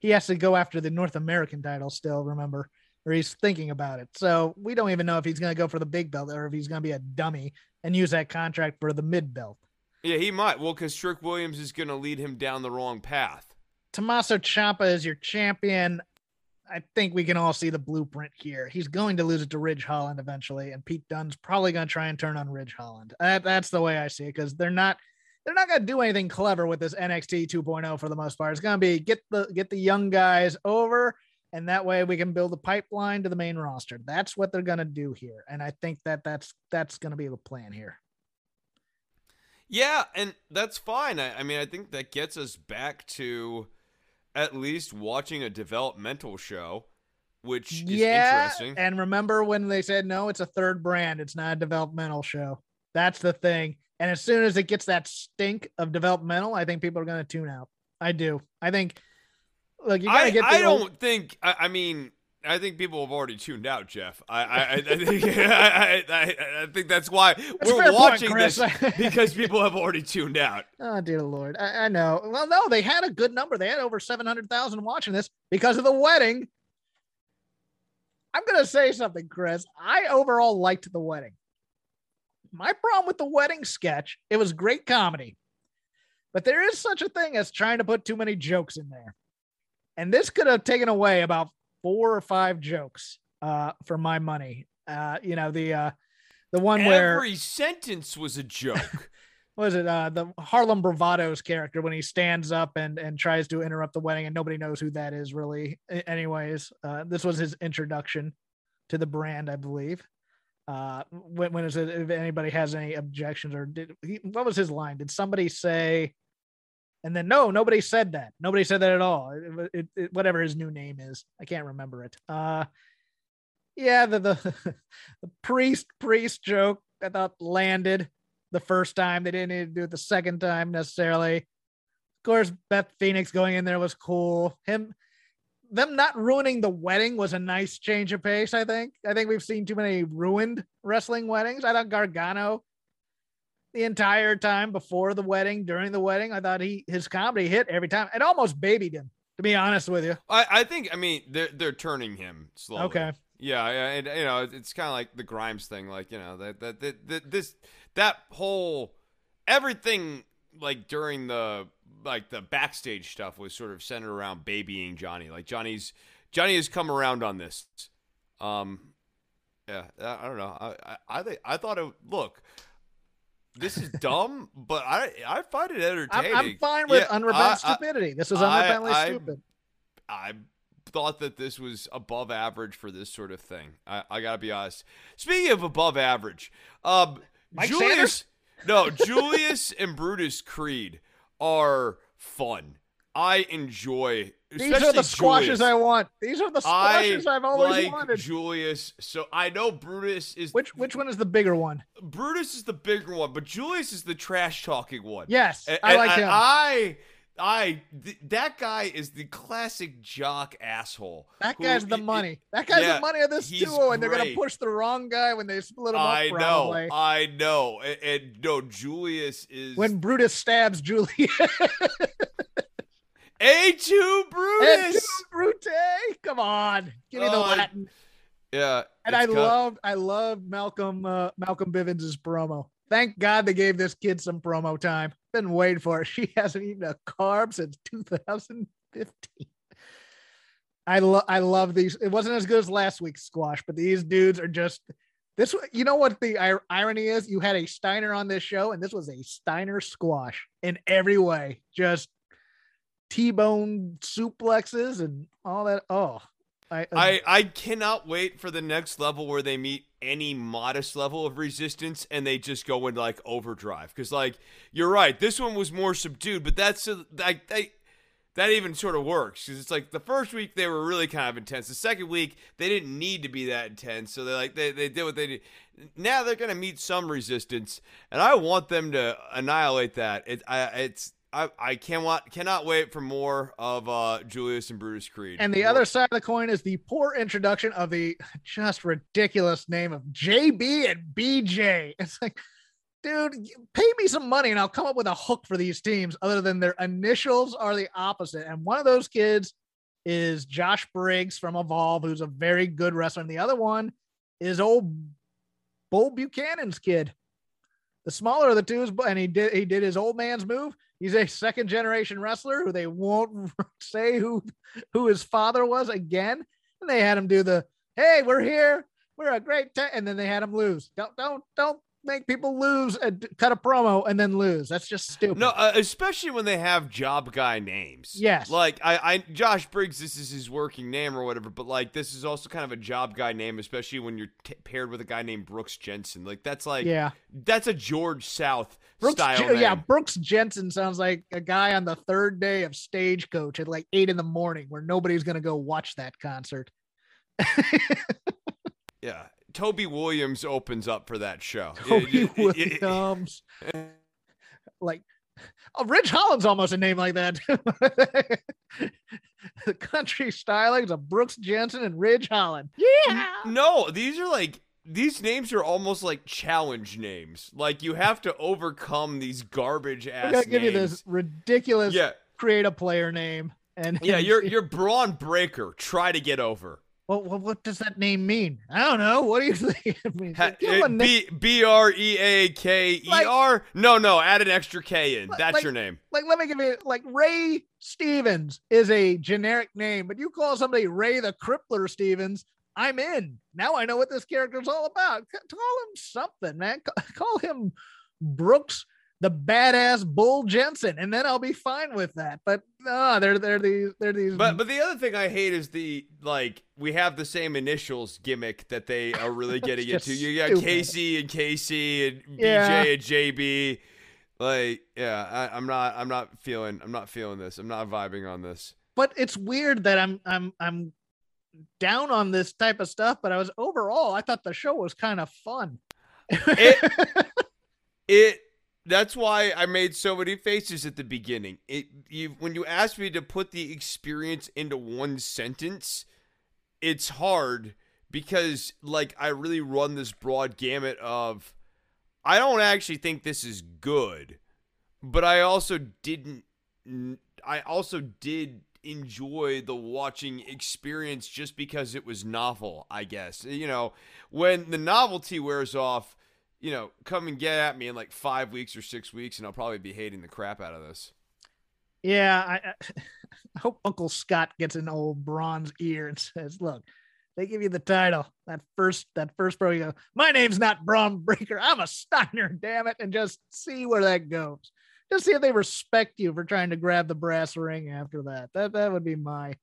he has to go after the North American title still. Remember, or he's thinking about it. So we don't even know if he's going to go for the big belt or if he's going to be a dummy and use that contract for the mid belt. yeah, he might. Well, because Trick Williams is going to lead him down the wrong path. Tommaso Ciampa is your champion. I think we can all see the blueprint here. He's going to lose it to Ridge Holland eventually, and Pete Dunne's probably going to try and turn on Ridge Holland. That, that's the way I see it because they're not they're not going to do anything clever with this NXT 2.0 for the most part. It's going to be get the get the young guys over, and that way we can build a pipeline to the main roster. That's what they're going to do here, and I think that that's that's going to be the plan here. Yeah, and that's fine. I, I mean, I think that gets us back to at least watching a developmental show. which is yeah, interesting. and remember when they said no, it's a third brand. It's not a developmental show. That's the thing. And as soon as it gets that stink of developmental, I think people are going to tune out. I do. I think. Look, you got to I, get. I don't think. I, I mean, I think people have already tuned out, Jeff. I I, I, think, [laughs] I, I, I think that's why fair we're watching Chris. this because people have already tuned out. [laughs] Oh dear lord, I, I know. Well, no, they had a good number. They had over seven hundred thousand watching this because of the wedding. I'm gonna say something, Chris. I overall liked the wedding. My problem with the wedding sketch, it was great comedy, but there is such a thing as trying to put too many jokes in there, and this could have taken away about four or five jokes uh, for my money. Uh, you know the uh, the one where Every sentence was a joke. [laughs] was it? Uh the harlem bravado's character when he stands up and and tries to interrupt the wedding and nobody knows who that is really. Anyways uh this was his introduction to the brand i believe uh when, when is it if anybody has any objections or did he, what was his line did somebody say and then no nobody said that nobody said that at all it, it, it- whatever his new name is i can't remember it uh yeah the the, [laughs] the priest priest joke i thought landed the first time. They didn't need to do it the second time necessarily. Of course, Beth Phoenix going in there was cool. Him, them not ruining the wedding was a nice change of pace. I think. I think we've seen too many ruined wrestling weddings. I thought Gargano, the entire time before the wedding, during the wedding, I thought he his comedy hit every time. It almost babied him. To be honest with you. I, I think. I mean, they're they're turning him slowly. Okay. Yeah, yeah, and you know, it's kind of like the Grimes thing. Like you know, that that, that that this that whole everything like during the like the backstage stuff was sort of centered around babying Johnny. Like Johnny's Johnny has come around on this. Um, yeah, I don't know. I I I, think, I thought it. Look, this is [laughs] dumb, but I I find it I'm, entertaining. I'm fine with Yeah, unrepentant I- stupidity. This is unrepentantly I- stupid. I thought that this was above average for this sort of thing. I, I gotta be honest. Speaking of above average, um, Mike Julius, no, [laughs] Julius and Brutus Creed are fun. I enjoy. These are the squashes Julius. I want. These are the squashes I I've always like wanted. Julius. So I know Brutus is Which which one is the bigger one? Brutus is the bigger one, but Julius is the trash talking one. Yes, And- I and like him. I, I, th- that guy is the classic jock asshole. that who- guy's the i- i- money. That guy's yeah, the money of this duo, and they're gonna push the wrong guy when they split him I up. know, I know, and, and no, Julius is when Brutus stabs Juliet. A two and Brutus. Brute, come on, give me the Oh, I- Latin. Yeah, And I it's loved, I loved Malcolm, uh, Malcolm Bivens' promo. Thank God they gave this kid some promo time. Been waiting for it. [laughs] She hasn't eaten a carb since 2015. I love, I love these. It wasn't as good as last week's squash, but these dudes are just this. You know what the ir- irony is? You had a Steiner on this show, and this was a Steiner squash in every way. Just T-bone suplexes and all that. Oh, I, I, uh, I cannot wait for the next level where they meet any modest level of resistance and they just go into like overdrive. Because like you're right, this one was more subdued, but that's like they that even sort of works because it's like the first week they were really kind of intense. The second week they didn't need to be that intense, so they like they, they did what they did. Now they're gonna meet some resistance, and I want them to annihilate that. It I it's. I, I can't want, cannot wait for more of uh, Julius and Brutus Creed. And the More- other side of the coin is the poor introduction of the just ridiculous name of JB and BJ. It's like, dude, pay me some money and I'll come up with a hook for these teams other than their initials are the opposite. And one of those kids is Josh Briggs from Evolve, who's a very good wrestler. And the other one is old Bull Buchanan's kid. The smaller of the two is, and he did he did his old man's move. He's a second generation wrestler who they won't [laughs] say who who his father was again. And they had him do the, hey, we're here. We're a great and then they had him lose. Don't don't don't make people lose and cut a promo and then lose. That's just stupid. No, uh, especially when they have job guy names. Yes. Like I, I, Josh Briggs, this is his working name or whatever. But like, this is also kind of a job guy name, especially when you're t- paired with a guy named Brooks Jensen. Like that's like, yeah. that's a George South Brooks, style name. yeah, Brooks Jensen sounds like a guy on the third day of Stagecoach at like eight in the morning, where nobody's gonna go watch that concert. [laughs] yeah, Toby Williams opens up for that show. [laughs] Toby Williams. like, oh, Ridge Holland's almost a name like that. [laughs] the country stylings of Brooks Jensen and Ridge Holland. Yeah. No, these are like these names are almost like challenge names. Like you have to overcome these garbage ass. I gotta give names. you this ridiculous. Yeah. Create a player name. And yeah, [laughs] you're you're Bron Breakker. Try to get over. Well, what, what does that name mean? I don't know. What do you [laughs] think? I mean, ha, uh, B B R E A K E R. No, no. Add an extra K in. That's like, your name. Like, let me give you like Ray Stevens is a generic name, but you call somebody Ray the Crippler Stevens, I'm in. Now I know what this character is all about. Call him something, man. [laughs] Call him Brooks the badass Bull Jensen, and then I'll be fine with that. But no, uh, they're they're these they're these. But but the other thing I hate is the like we have the same initials gimmick that they are really [laughs] getting into. You got stupid. Casey and Casey and yeah. BJ and JB. Like yeah, I, I'm not I'm not feeling I'm not feeling this. I'm not vibing on this. But it's weird that I'm I'm I'm down on this type of stuff. But I was overall I thought the show was kind of fun. It, [laughs] it that's why I made so many faces at the beginning. It you when you ask me to put the experience into one sentence, it's hard because like I really run this broad gamut of I don't actually think this is good, but I also didn't I also did enjoy the watching experience just because it was novel, I guess. You know, when the novelty wears off, you know, come and get at me in like five weeks or six weeks, and I'll probably be hating the crap out of this. Yeah, I, I [laughs] hope Uncle Scott gets an old bronze ear and says, "Look, they give you the title that first that first pro. You go, my name's not Bron Breakker. I'm a Steiner. Damn it!" And just see where that goes. Just see if they respect you for trying to grab the brass ring after that. That that would be my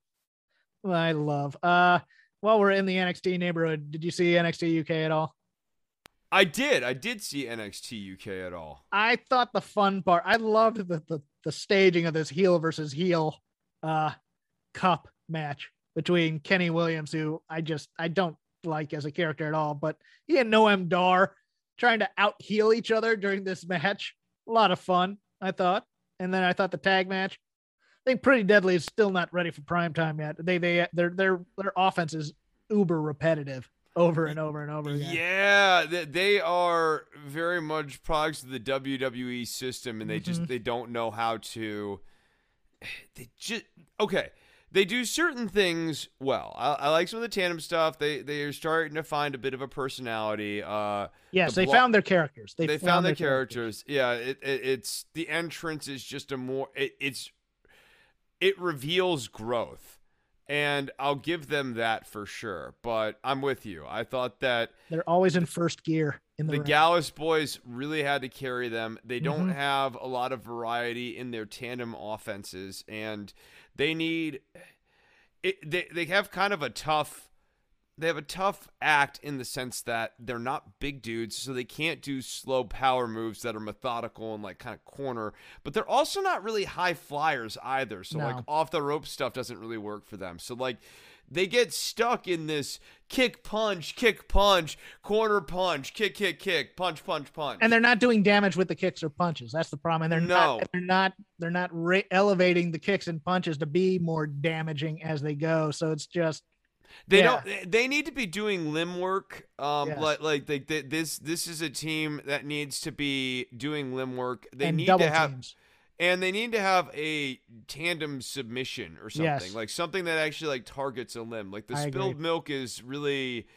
my love. Uh, while we're in the NXT neighborhood, did you see NXT UK at all? I did. I did see NXT UK at all. I thought the fun part. I loved the the, the staging of this heel versus heel uh cup match between Kenny Williams, who I just I don't like as a character at all, but he and Noam Dar trying to out heel each other during this match. A lot of fun, I thought. And then I thought the tag match. I think Pretty Deadly is still not ready for prime time yet. They they their their their offense is uber repetitive over and over and over again. Yeah, they are very much products of the WWE system, and they mm-hmm. just they don't know how to. They just okay. They do certain things well. I, I, like some of the tandem stuff. They they are starting to find a bit of a personality. Uh, yes, the they blo- found their characters. They, they found, found, their, characters. characters. Yeah, it, it, it's the entrance is just a more. It, it's it reveals growth and I'll give them that for sure. But I'm with you. I thought that they're always in first gear. In the, the Gallus boys really had to carry them. They don't mm-hmm. have a lot of variety in their tandem offenses, and they need. It, they they have kind of a tough they have a tough act in the sense that they're not big dudes, so they can't do slow power moves that are methodical and like kind of corner. But they're also not really high flyers either. So no. like off the rope stuff doesn't really work for them. So like they get stuck in this kick punch, kick punch, corner punch, kick kick kick, punch punch punch. And they're not doing damage with the kicks or punches. That's the problem. And they're no. not they're not they're not re- elevating the kicks and punches to be more damaging as they go. So it's just they yeah. don't. They need to be doing limb work. Um, yes. like like they, they, this this is a team that needs to be doing limb work. They and need to have. Teams. And they need to have a tandem submission or something yes. like something that actually like targets a limb. Like the I spilled agree. milk is really,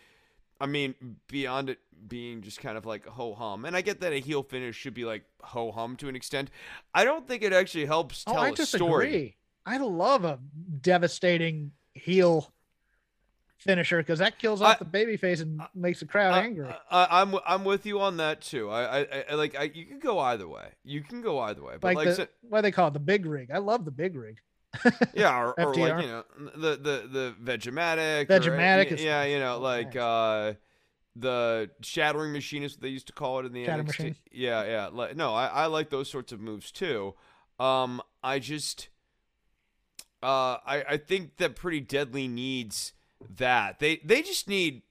I mean, beyond it being just kind of like ho hum. And I get that a heel finish should be like ho hum to an extent. I don't think it actually helps tell oh, I a story. I love a devastating heel finisher because that kills off I, the baby face and makes the crowd I, angry. I, am I'm, I'm with you on that too. I I, I like I, you can go either way. You can go either way. But like, like the, what do they call it? The big rig. I love the big rig. [laughs] yeah, or, or, like you know the the the Vegematic. Vegematic. Or, yeah, you know like uh the shattering machine is what they used to call it in the Shatter NXT. Machine. Yeah, yeah. Like, no, I, I like those sorts of moves too. Um, I just uh I I think that pretty deadly needs that. They they just need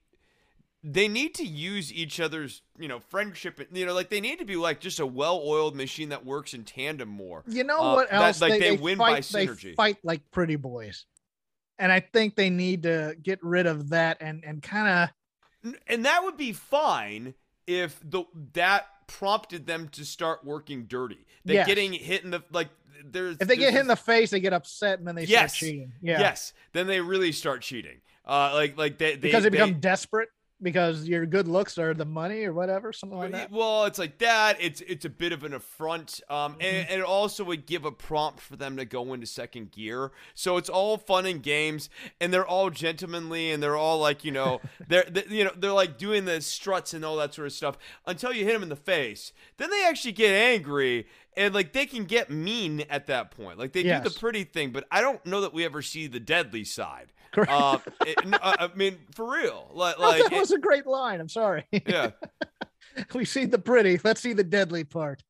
they need to use each other's you know friendship you know like they need to be like just a well-oiled machine that works in tandem more You know Uh, what that- else? like, they they, win fight, by synergy. They fight like pretty boys, and I think they need to get rid of that and and kind of and that would be fine if the that prompted them to start working dirty they Yes. getting hit in the like there's if they get hit in the face, they get upset and then they Yes. start cheating. Yeah, yes then they really start cheating uh like like they, they because they they- become desperate because your good looks are the money or whatever, something like that. Well, it's like that. It's it's a bit of an affront, um, and, Mm-hmm. and it also would give a prompt for them to go into second gear. So it's all fun and games, and they're all gentlemanly, and they're all like you know [laughs] they're, they, you know they're like doing the struts and all that sort of stuff until you hit them in the face. Then they actually get angry. And like they can get mean at that point, like they do the pretty thing, but I don't know that we ever see the deadly side. Correct. Uh, it- no, I mean, for real, like, Oh, like that was a great line. I'm sorry. yeah. [laughs] we see the pretty. Let's see the deadly part.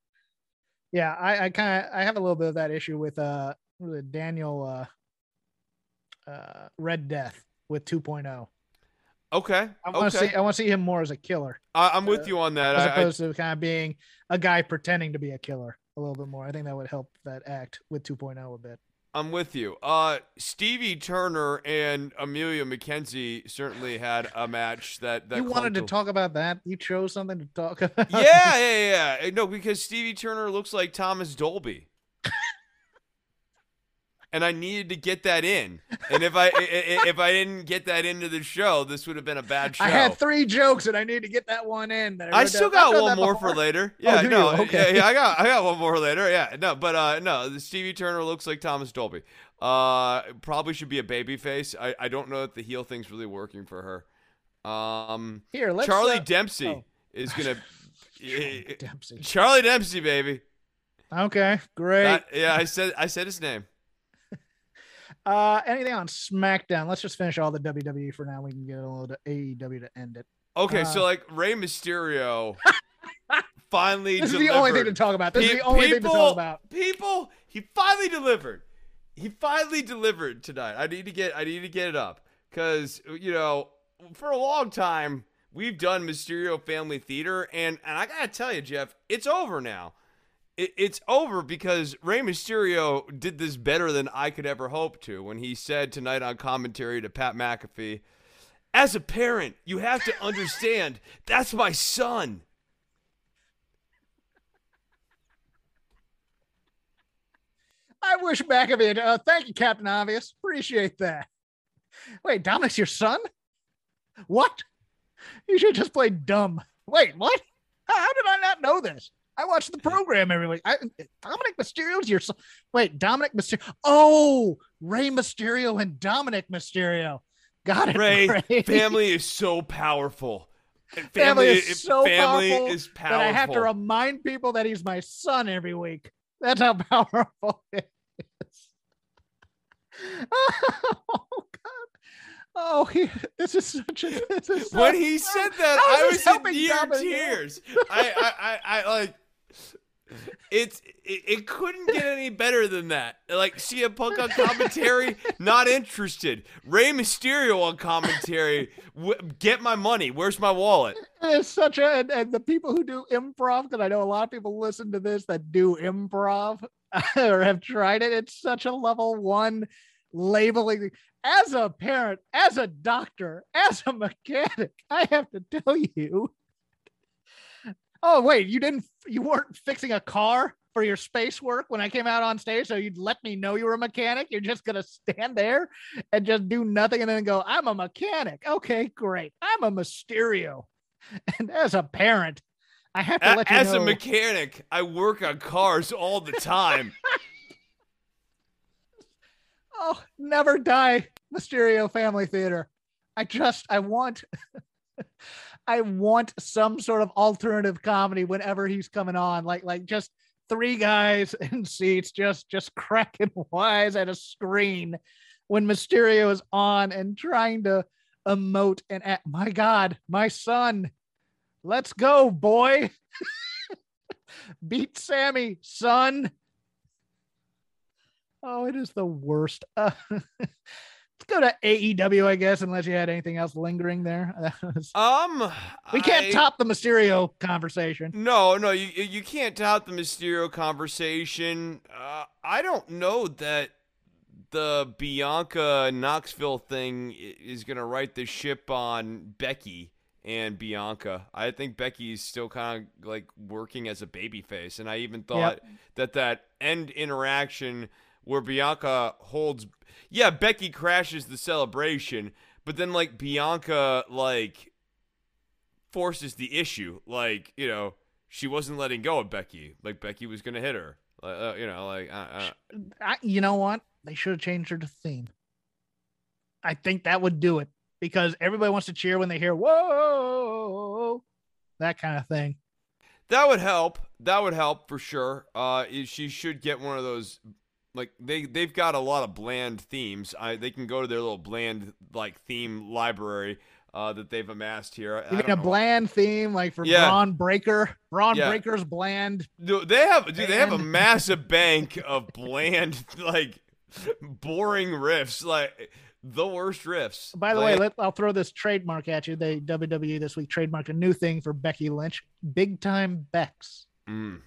Yeah, I, I kind of I have a little bit of that issue with uh Daniel uh uh Red Death with 2.0. Okay. I want to okay. see I want to see him more as a killer I, I'm with you on that. as I- I- opposed to kind of being a guy pretending to be a killer a little bit more. I think that would help that act with 2.0 a bit. I'm with you. Uh, Stevie Turner and Emilia McKenzie certainly had a match that that you wanted to talk about that? You chose something to talk [laughs] about. Yeah, yeah, yeah. No, because Stevie Turner looks like Thomas Dolby. And I needed to get that in. And if I i- i- if I didn't get that into the show, this would have been a bad show. I had three jokes and I need to get that one in. that I wrote still. Got one more for later. [laughs] Yeah, do no. Okay. yeah, yeah, I got I got one more later. Yeah, no, but uh, no, the Stevie Turner looks like Thomas Dolby. Uh, probably should be a baby face. I, I don't know if the heel thing's really working for her. Um, Here, let's Charlie uh, Dempsey oh. is gonna. [laughs] [laughs] Charlie Dempsey. Charlie Dempsey, baby. Okay, great. Yeah, I said I said his name. Uh, anything on SmackDown? Let's just finish all the WWE for now. We can get a little to AEW to end it. Okay, Uh, so like Rey Mysterio [laughs] finally This is delivered. the only thing to talk about. This is the only thing to talk about. People, he finally delivered. He finally delivered tonight. I need to get I need to get it up cuz you know, for a long time we've done Mysterio family theater and and I got to tell you Jeff, it's over now. It, it's over because Rey Mysterio did this better than I could ever hope to when he said tonight on commentary to Pat McAfee, as a parent, you have to understand [laughs] that's my son. I wish McAfee. Uh, thank you, Captain Obvious. Appreciate that. Wait, Dominic's your son? What? You should just play dumb. Wait, what? How, how did I not know this? I watch the [laughs] program every week. I, Dominic Mysterio's your son. Wait, Dominic Mysterio. Oh, Rey Mysterio and Dominic Mysterio. Got it. Ray, Ray. family is so powerful. And Family is so family powerful is powerful. But I have to remind people that he's my son every week. That's how powerful [laughs] it is. Oh God! Oh, he, this is such a. This is when so- he said that, How is I was in near tears. I, I, I, I like. It's it, it couldn't get any better than that. Like CM Punk on commentary, not interested. Rey Mysterio on commentary, w- get my money. Where's my wallet? It's such a and, and the people who do improv because I know a lot of people listen to this that do improv [laughs] or have tried it. It's such a level one labeling. As a parent, as a doctor, as a mechanic, I have to tell you. Oh wait, you didn't you weren't fixing a car for your space work when I came out on stage, so you'd let me know you were a mechanic. You're just gonna stand there and just do nothing and then go, I'm a mechanic. Okay, great. I'm a Mysterio. [laughs] And as a parent, I have to A- let you know. As know. a mechanic, I work on cars all the time. [laughs] oh, never die, Mysterio Family Theater. I just, I want, [laughs] I want some sort of alternative comedy whenever he's coming on, like, like just three guys [laughs] in seats, just, just cracking [laughs] wise at a screen when Mysterio is on and trying to emote and act. My God, my son, let's go, boy. [laughs] Beat Sammy, son. Oh, it is the worst. Uh, go to AEW, I guess, unless you had anything else lingering there. [laughs] um, we can't I, top the Mysterio conversation. No, no, you you can't top the Mysterio conversation. Uh, I don't know that the Bianca Knoxville thing is going to right the ship on Becky and Bianca. I think Becky's still kind of like working as a babyface, and I even thought yep. that that end interaction where Bianca holds, yeah, Becky crashes the celebration, but then like Bianca like forces the issue, like you know she wasn't letting go of Becky, like Becky was gonna hit her, uh, you know, like uh, uh. I, you know what they should have changed her to theme. I think that would do it because everybody wants to cheer when they hear "whoa," that kind of thing. That would help. That would help for sure. Uh, she should get one of those. Like they they've got a lot of bland themes. I they can go to their little bland like theme library uh, that they've amassed here. You mean a know. bland theme like for yeah. Bron Breakker? Bron yeah. Breakker's bland. Do they have dude, they have a massive [laughs] bank of bland like boring riffs. Like the worst riffs. By the like, way, let, I'll throw this trademark at you. They WWE this week trademarked a new thing for Becky Lynch: big time Becks. Mm.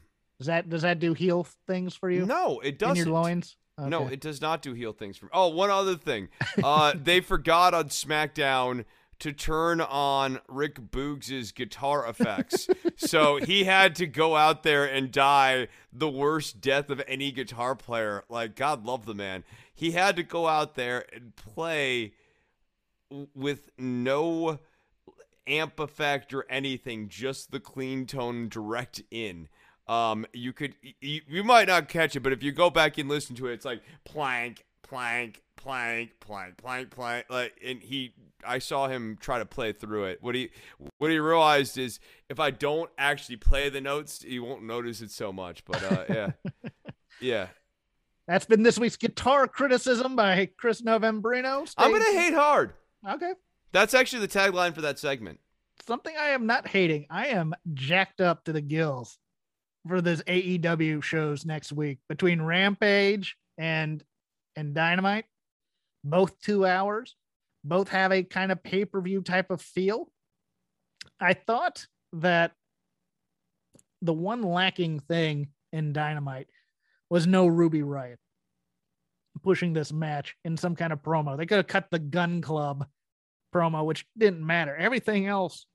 Does that does that do heel things for you? No, it doesn't. In your loins. Okay. No, it does not do heel things for me. Oh, one other thing. Uh, [laughs] they forgot on SmackDown to turn on Rick Boogs' guitar effects. [laughs] so he had to go out there and die the worst death of any guitar player. Like, God love the man he had to go out there and play with no amp effect or anything, just the clean tone direct in. Um, you could you, you might not catch it, but if you go back and listen to it, it's like plank, plank, plank, plank, plank, plank. Like, and he, I saw him try to play through it. What he, what he realized is if I don't actually play the notes, he won't notice it so much. But uh, yeah, [laughs] yeah. That's been this week's guitar criticism by Chris Novembrino. Stay I'm going to hate hard. Okay. That's actually the tagline for that segment. Something I am not hating. I am jacked up to the gills for this AEW shows next week between Rampage and and Dynamite. Both 2 hours. Both have a kind of pay-per-view type of feel. I thought that the one lacking thing in Dynamite was no Ruby Riott pushing this match in some kind of promo. They could have cut the Gun Club promo, which didn't matter. Everything else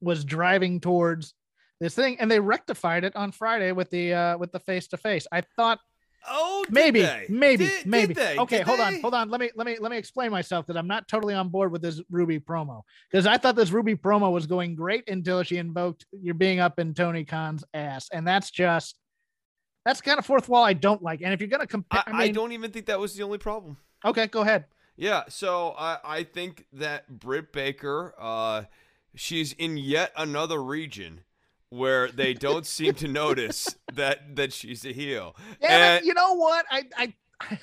was driving towards this thing, and they rectified it on Friday with the uh, with the face to face. I thought. Oh, maybe, they? maybe, did, maybe. Did okay, did hold they? on, hold on. Let me, let me, let me explain myself because I'm not totally on board with this Ruby promo because I thought this Ruby promo was going great until she invoked "You're being up in Tony Khan's ass," and that's just that's kind of fourth wall I don't like. And if you're gonna compare, I, I, mean, I, don't even think that was the only problem. Okay, go ahead. Yeah, so I I think that Britt Baker, uh, she's in yet another region where they don't seem to notice that that she's a heel. Yeah, and, you know what? I I. [laughs]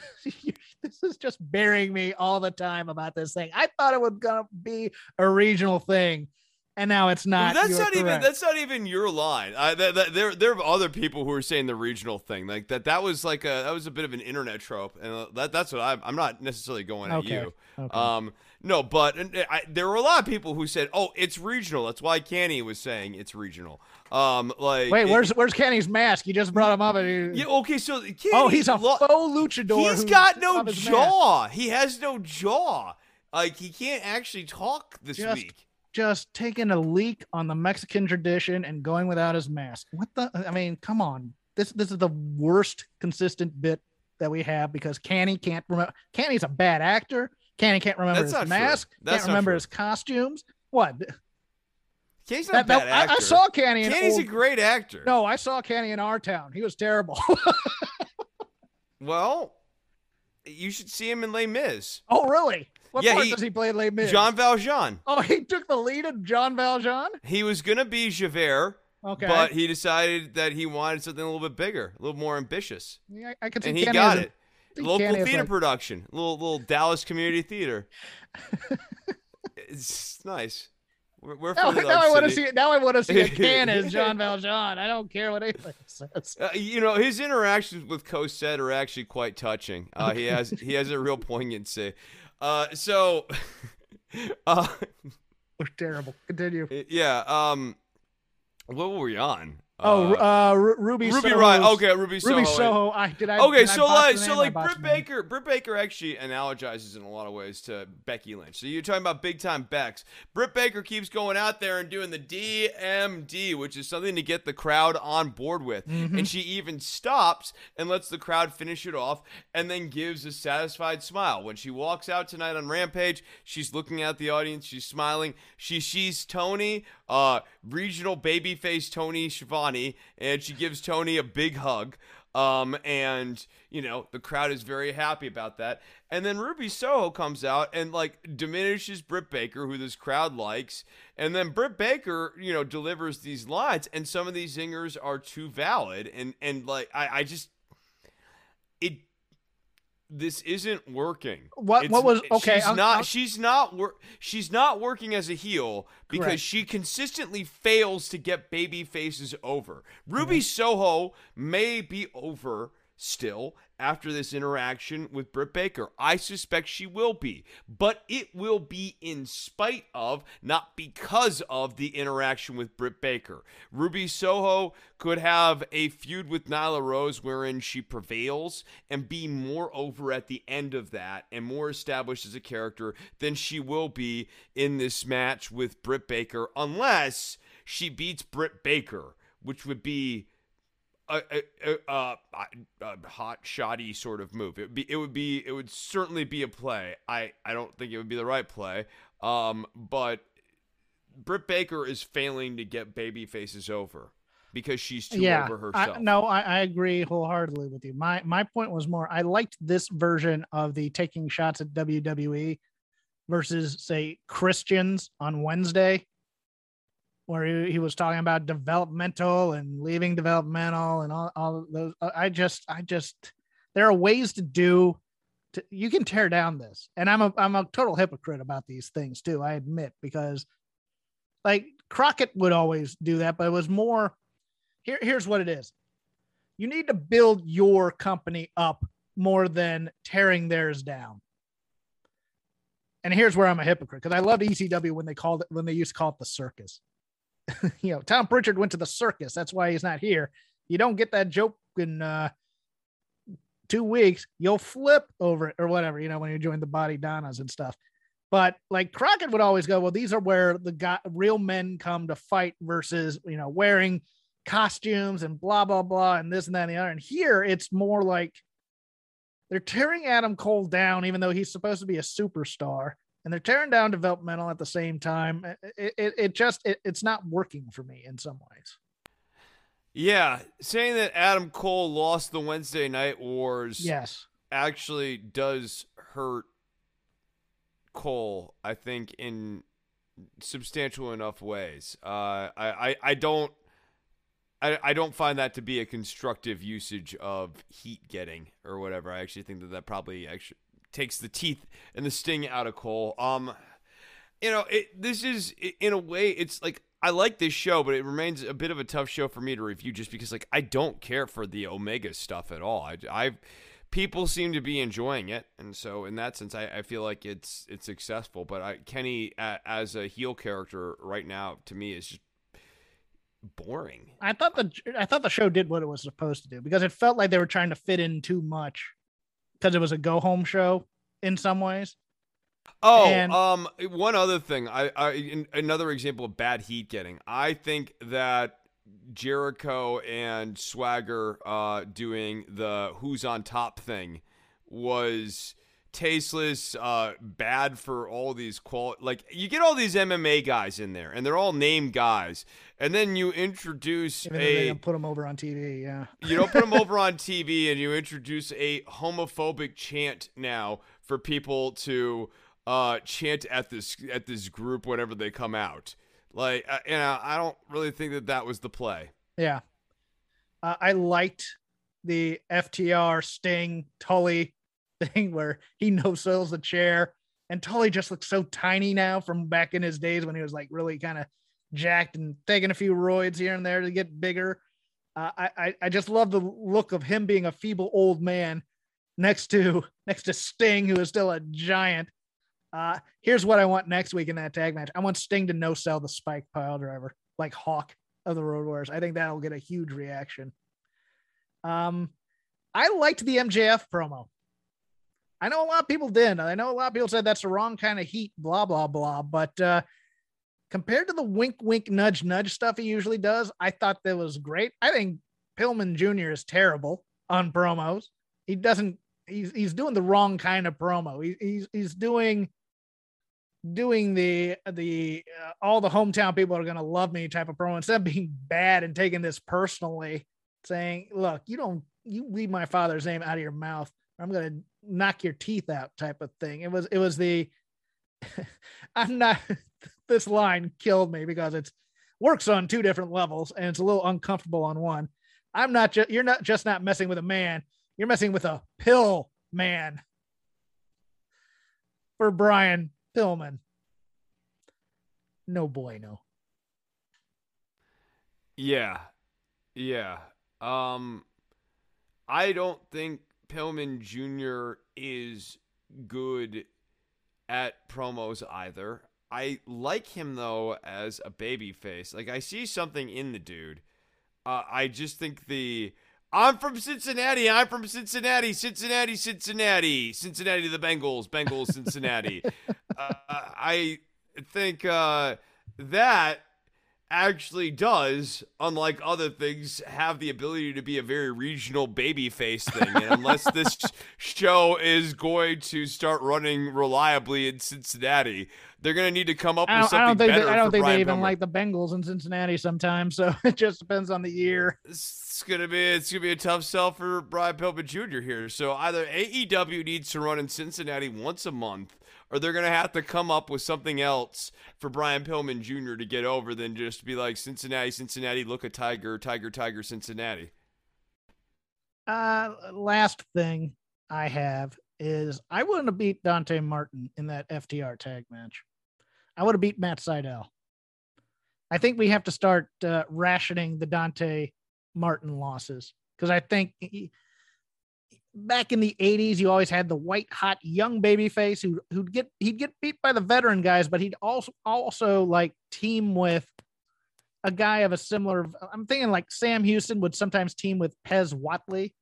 this is just burying me all the time about this thing. I thought it was gonna be a regional thing, and now it's not. That's not correct. even that's not even your line. I, that, that, there there are other people who are saying the regional thing like that. That was like a that was a bit of an internet trope, and uh, that that's what I'm. I'm not necessarily going okay. at you. Okay. Um, no, but I, there were a lot of people who said, "Oh, it's regional." That's why Canny was saying it's regional. Um, like wait, where's it, where's Kenny's mask? You just brought him up. And he, yeah, okay, so Kenny, oh, he's a lo- faux luchador. He's got no jaw. He has no jaw. Like he can't actually talk this just, week just taking a leak on the Mexican tradition and going without his mask. What the? I mean, come on. This this is the worst consistent bit that we have because Kenny can't remember. Kenny's a bad actor. Kenny can't remember That's his mask. Can't remember true. his costumes. What? Canny's not that, a bad no, actor. I, I, saw Canny. Canny's old, a great actor. No, I saw Canny in our town. He was terrible. [laughs] well, you should see him in Les Mis. Oh, really? What yeah, part he, does he play in Les Mis? Jean Valjean. Oh, he took the lead of Jean Valjean? He was going to be Javert. Okay. But he decided that he wanted something a little bit bigger, a little more ambitious. Yeah, I can see And he Kenny got a, it. Local Kenny theater like, production, little little Dallas Community Theater. [laughs] it's nice. We're, we're now, now I want to see. Now I want to see a [laughs] can as Jean Valjean. I don't care what anybody [laughs] says. Uh, you know his interactions with Cosette are actually quite touching. Uh, he has he has a real poignancy. Uh, so, [laughs] uh, We're terrible. Continue. yeah. Um, what were we on? Oh, uh, Ru- Ruby. Ruby Riott. Okay, Ruby Soho. Ruby Soho. I did. I Okay, did so botch like, so like I botched Britt. Baker, Britt Baker actually analogizes in a lot of ways to Becky Lynch. So you're talking about big time Becks. Britt Baker keeps going out there and doing the DMD, which is something to get the crowd on board with, Mm-hmm. and she even stops and lets the crowd finish it off, and then gives a satisfied smile when she walks out tonight on Rampage. She's looking at the audience, she's smiling. She sees Tony, uh, regional babyface Tony Schiavone, and she gives Tony a big hug. Um, and you know, the crowd is very happy about that. And then Ruby Soho comes out and like diminishes Britt Baker, who this crowd likes. And then Britt Baker, you know, delivers these lines, and some of these zingers are too valid. And and like I, I just it this isn't working. What- It's- what was- okay, She's I'll- not. I'll- she's not. She's not working as a heel because Correct. she consistently fails to get baby faces over. Ruby mm-hmm. Soho may be over still after this interaction with Britt Baker. I suspect she will be, but it will be in spite of, not because of the interaction with Britt Baker. Ruby Soho could have a feud with Nyla Rose wherein she prevails and be more over at the end of that and more established as a character than she will be in this match with Britt Baker unless she beats Britt Baker, which would be a, a, a, hot shoddy sort of move. It would be it would be it would certainly be a play. I I don't think it would be the right play. Um, but Britt Baker is failing to get baby faces over because she's too yeah, over I, herself. no, I, I agree wholeheartedly with you. My my point was more. I liked this version of the taking shots at WWE versus say Christians on Wednesday, where he, he was talking about developmental and leaving developmental and all all those. I I just I just there are ways to do. To, you can tear down this, and I'm a I'm a total hypocrite about these things too. I admit because like Crockett would always do that, but it was more here, here's what it is you need to build your company up more than tearing theirs down and here's where i'm a hypocrite because i loved ecw when they called it when they used to call it the circus [laughs] you know Tom Prichard went to the circus. That's why he's not here. You don't get that joke in uh two weeks. You'll flip over it or whatever you know when you join the Bodydonnas and stuff. But like crockett would always go well these are where the guy, real men come to fight versus you know wearing costumes and blah blah blah and this and that and the other. And here it's more like they're tearing Adam Cole down, even though he's supposed to be a superstar, and they're tearing down developmental at the same time. It it, it just it, it's not working for me in some ways. yeah, saying that Adam Cole lost the Wednesday Night Wars Yes. actually does hurt Cole, I think, in substantial enough ways. Uh, I, I, I don't. I, I don't find that to be a constructive usage of heat getting or whatever. I actually think that that probably actually takes the teeth and the sting out of Cole. Um, you know, it, this is in a way, it's like I like this show, but it remains a bit of a tough show for me to review just because like I don't care for the Omega stuff at all. I, I people seem to be enjoying it, and so in that sense, I, I feel like it's it's successful. But I, Kenny a, as a heel character right now to me is just boring. I thought the I thought the show did what it was supposed to do because it felt like they were trying to fit in too much because it was a go home show in some ways. Oh, And- um, one other thing. I, I, another example of bad heat getting. I think that Jericho and Swagger, uh, doing the "Who's on Top" thing was tasteless, uh, bad for all these qual. Like you get all these MMA guys in there, and they're all named guys, and then you introduce Even a put them over on TV. Yeah. [laughs] you don't put them over on [laughs] TV and you introduce a homophobic chant now for people to uh, chant at this at this group whenever they come out. Like, uh, you know, I don't really think that that was the play. Yeah. Uh, I liked the FTR Sting Tully thing [laughs] where he no sells the chair and Tully just looks so tiny now from back in his days when he was like really kind of jacked and taking a few roids here and there to get bigger. Uh, I, I just love the look of him being a feeble old man next to [laughs] next to Sting who is still a giant Uh, here's what I want next week in that tag match. I want Sting to no sell the Spike pile driver like Hawk of the Road Warriors. I think that'll get a huge reaction. Um, I liked the MJF promo. I know a lot of people didn't. I know a lot of people said that's the wrong kind of heat, blah, blah, blah. But uh, compared to the wink, wink, nudge, nudge stuff he usually does, I thought that was great. I think Pillman Jr. is terrible on promos. He doesn't, he's, he's doing the wrong kind of promo. He, he's, he's doing, doing the, the, uh, all the hometown people are going to love me type of promo instead of being bad and taking this personally, saying, look, you don't, you leave my father's name out of your mouth. I'm to knock your teeth out type of thing. It was, it was the, [laughs] I'm not, [laughs] this line killed me because it's works on two different levels and it's a little uncomfortable on one. I'm not just, you're not just not messing with a man, you're messing with a pill man for Brian Pillman. No boy, no. Yeah. Yeah. Um, I don't think Pillman Jr. is good at promos either. I like him though as a baby face. Like I see something in the dude. Uh, I just think the I'm from Cincinnati. I'm from Cincinnati. Cincinnati, Cincinnati, Cincinnati. The Bengals, Bengals, Cincinnati. [laughs] uh, I think uh, that actually does, unlike other things, have the ability to be a very regional baby face thing. And unless [laughs] this show is going to start running reliably in Cincinnati, they're going to need to come up with something I don't think better. They, I don't think Brian they even like the Bengals in Cincinnati sometimes. So [laughs] it just depends on the year. It's gonna be it's gonna be a tough sell for Brian Pillman Jr. here. So either AEW needs to run in Cincinnati once a month, or they're gonna have to come up with something else for Brian Pillman Jr. to get over than just be like Cincinnati, Cincinnati, look a tiger, tiger, tiger, Cincinnati. Uh, last thing I have is I wouldn't have beat Dante Martin in that FTR tag match. I would have beat Matt Sydal. I think we have to start uh, rationing the Dante Martin losses because I think he, back in the 80s you always had the white hot young baby face who who'd get he'd get beat by the veteran guys but he'd also also like team with a guy of a similar I'm thinking like Sam Houston would sometimes team with Pez Whatley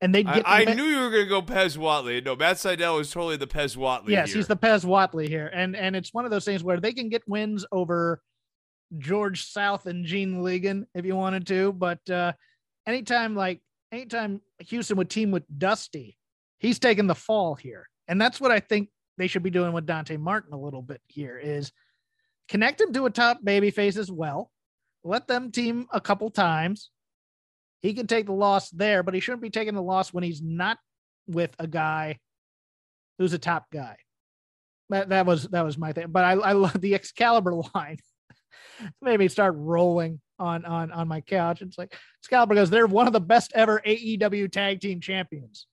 and they'd I, get I knew you were gonna go Pez Whatley. No, Matt Sydal is totally the Pez Whatley. yes here. he's the Pez Whatley here and and it's one of those things where they can get wins over George South and Gene Ligon if you wanted to but uh anytime like anytime Houston would team with Dusty he's taking the fall here. And that's what I think they should be doing with Dante Martin a little bit here is connect him to a top baby face as well. Let them team a couple times. He can take the loss there but he shouldn't be taking the loss when he's not with a guy who's a top guy. That that was that was my thing but i i love the excalibur [laughs] line made me start rolling on on on my couch it's like excalibur goes they're one of the best ever aew tag team champions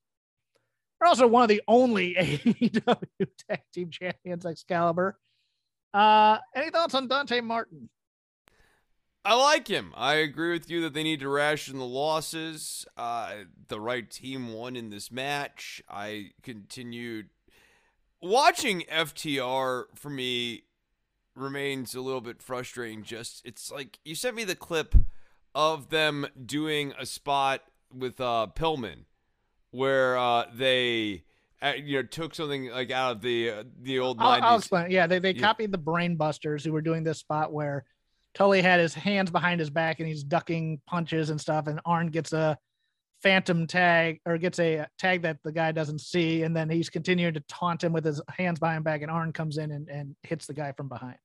they're also one of the only [laughs] aew tag team champions excalibur uh any thoughts on dante martin I like him. I agree with you that they need to ration the losses. Uh, the right team won in this match. I continued watching FTR for me remains a little bit frustrating. Just it's like you sent me the clip of them doing a spot with uh, Pillman where uh, they uh, you know took something like out of the uh, the old I'll, I'll explain. Yeah, they, they Yeah. copied the Brainbusters who were doing this spot where Tully had his hands behind his back and he's ducking punches and stuff, and Arn gets a phantom tag or gets a tag that the guy doesn't see, and then he's continuing to taunt him with his hands behind him back, and Arn comes in and, and hits the guy from behind.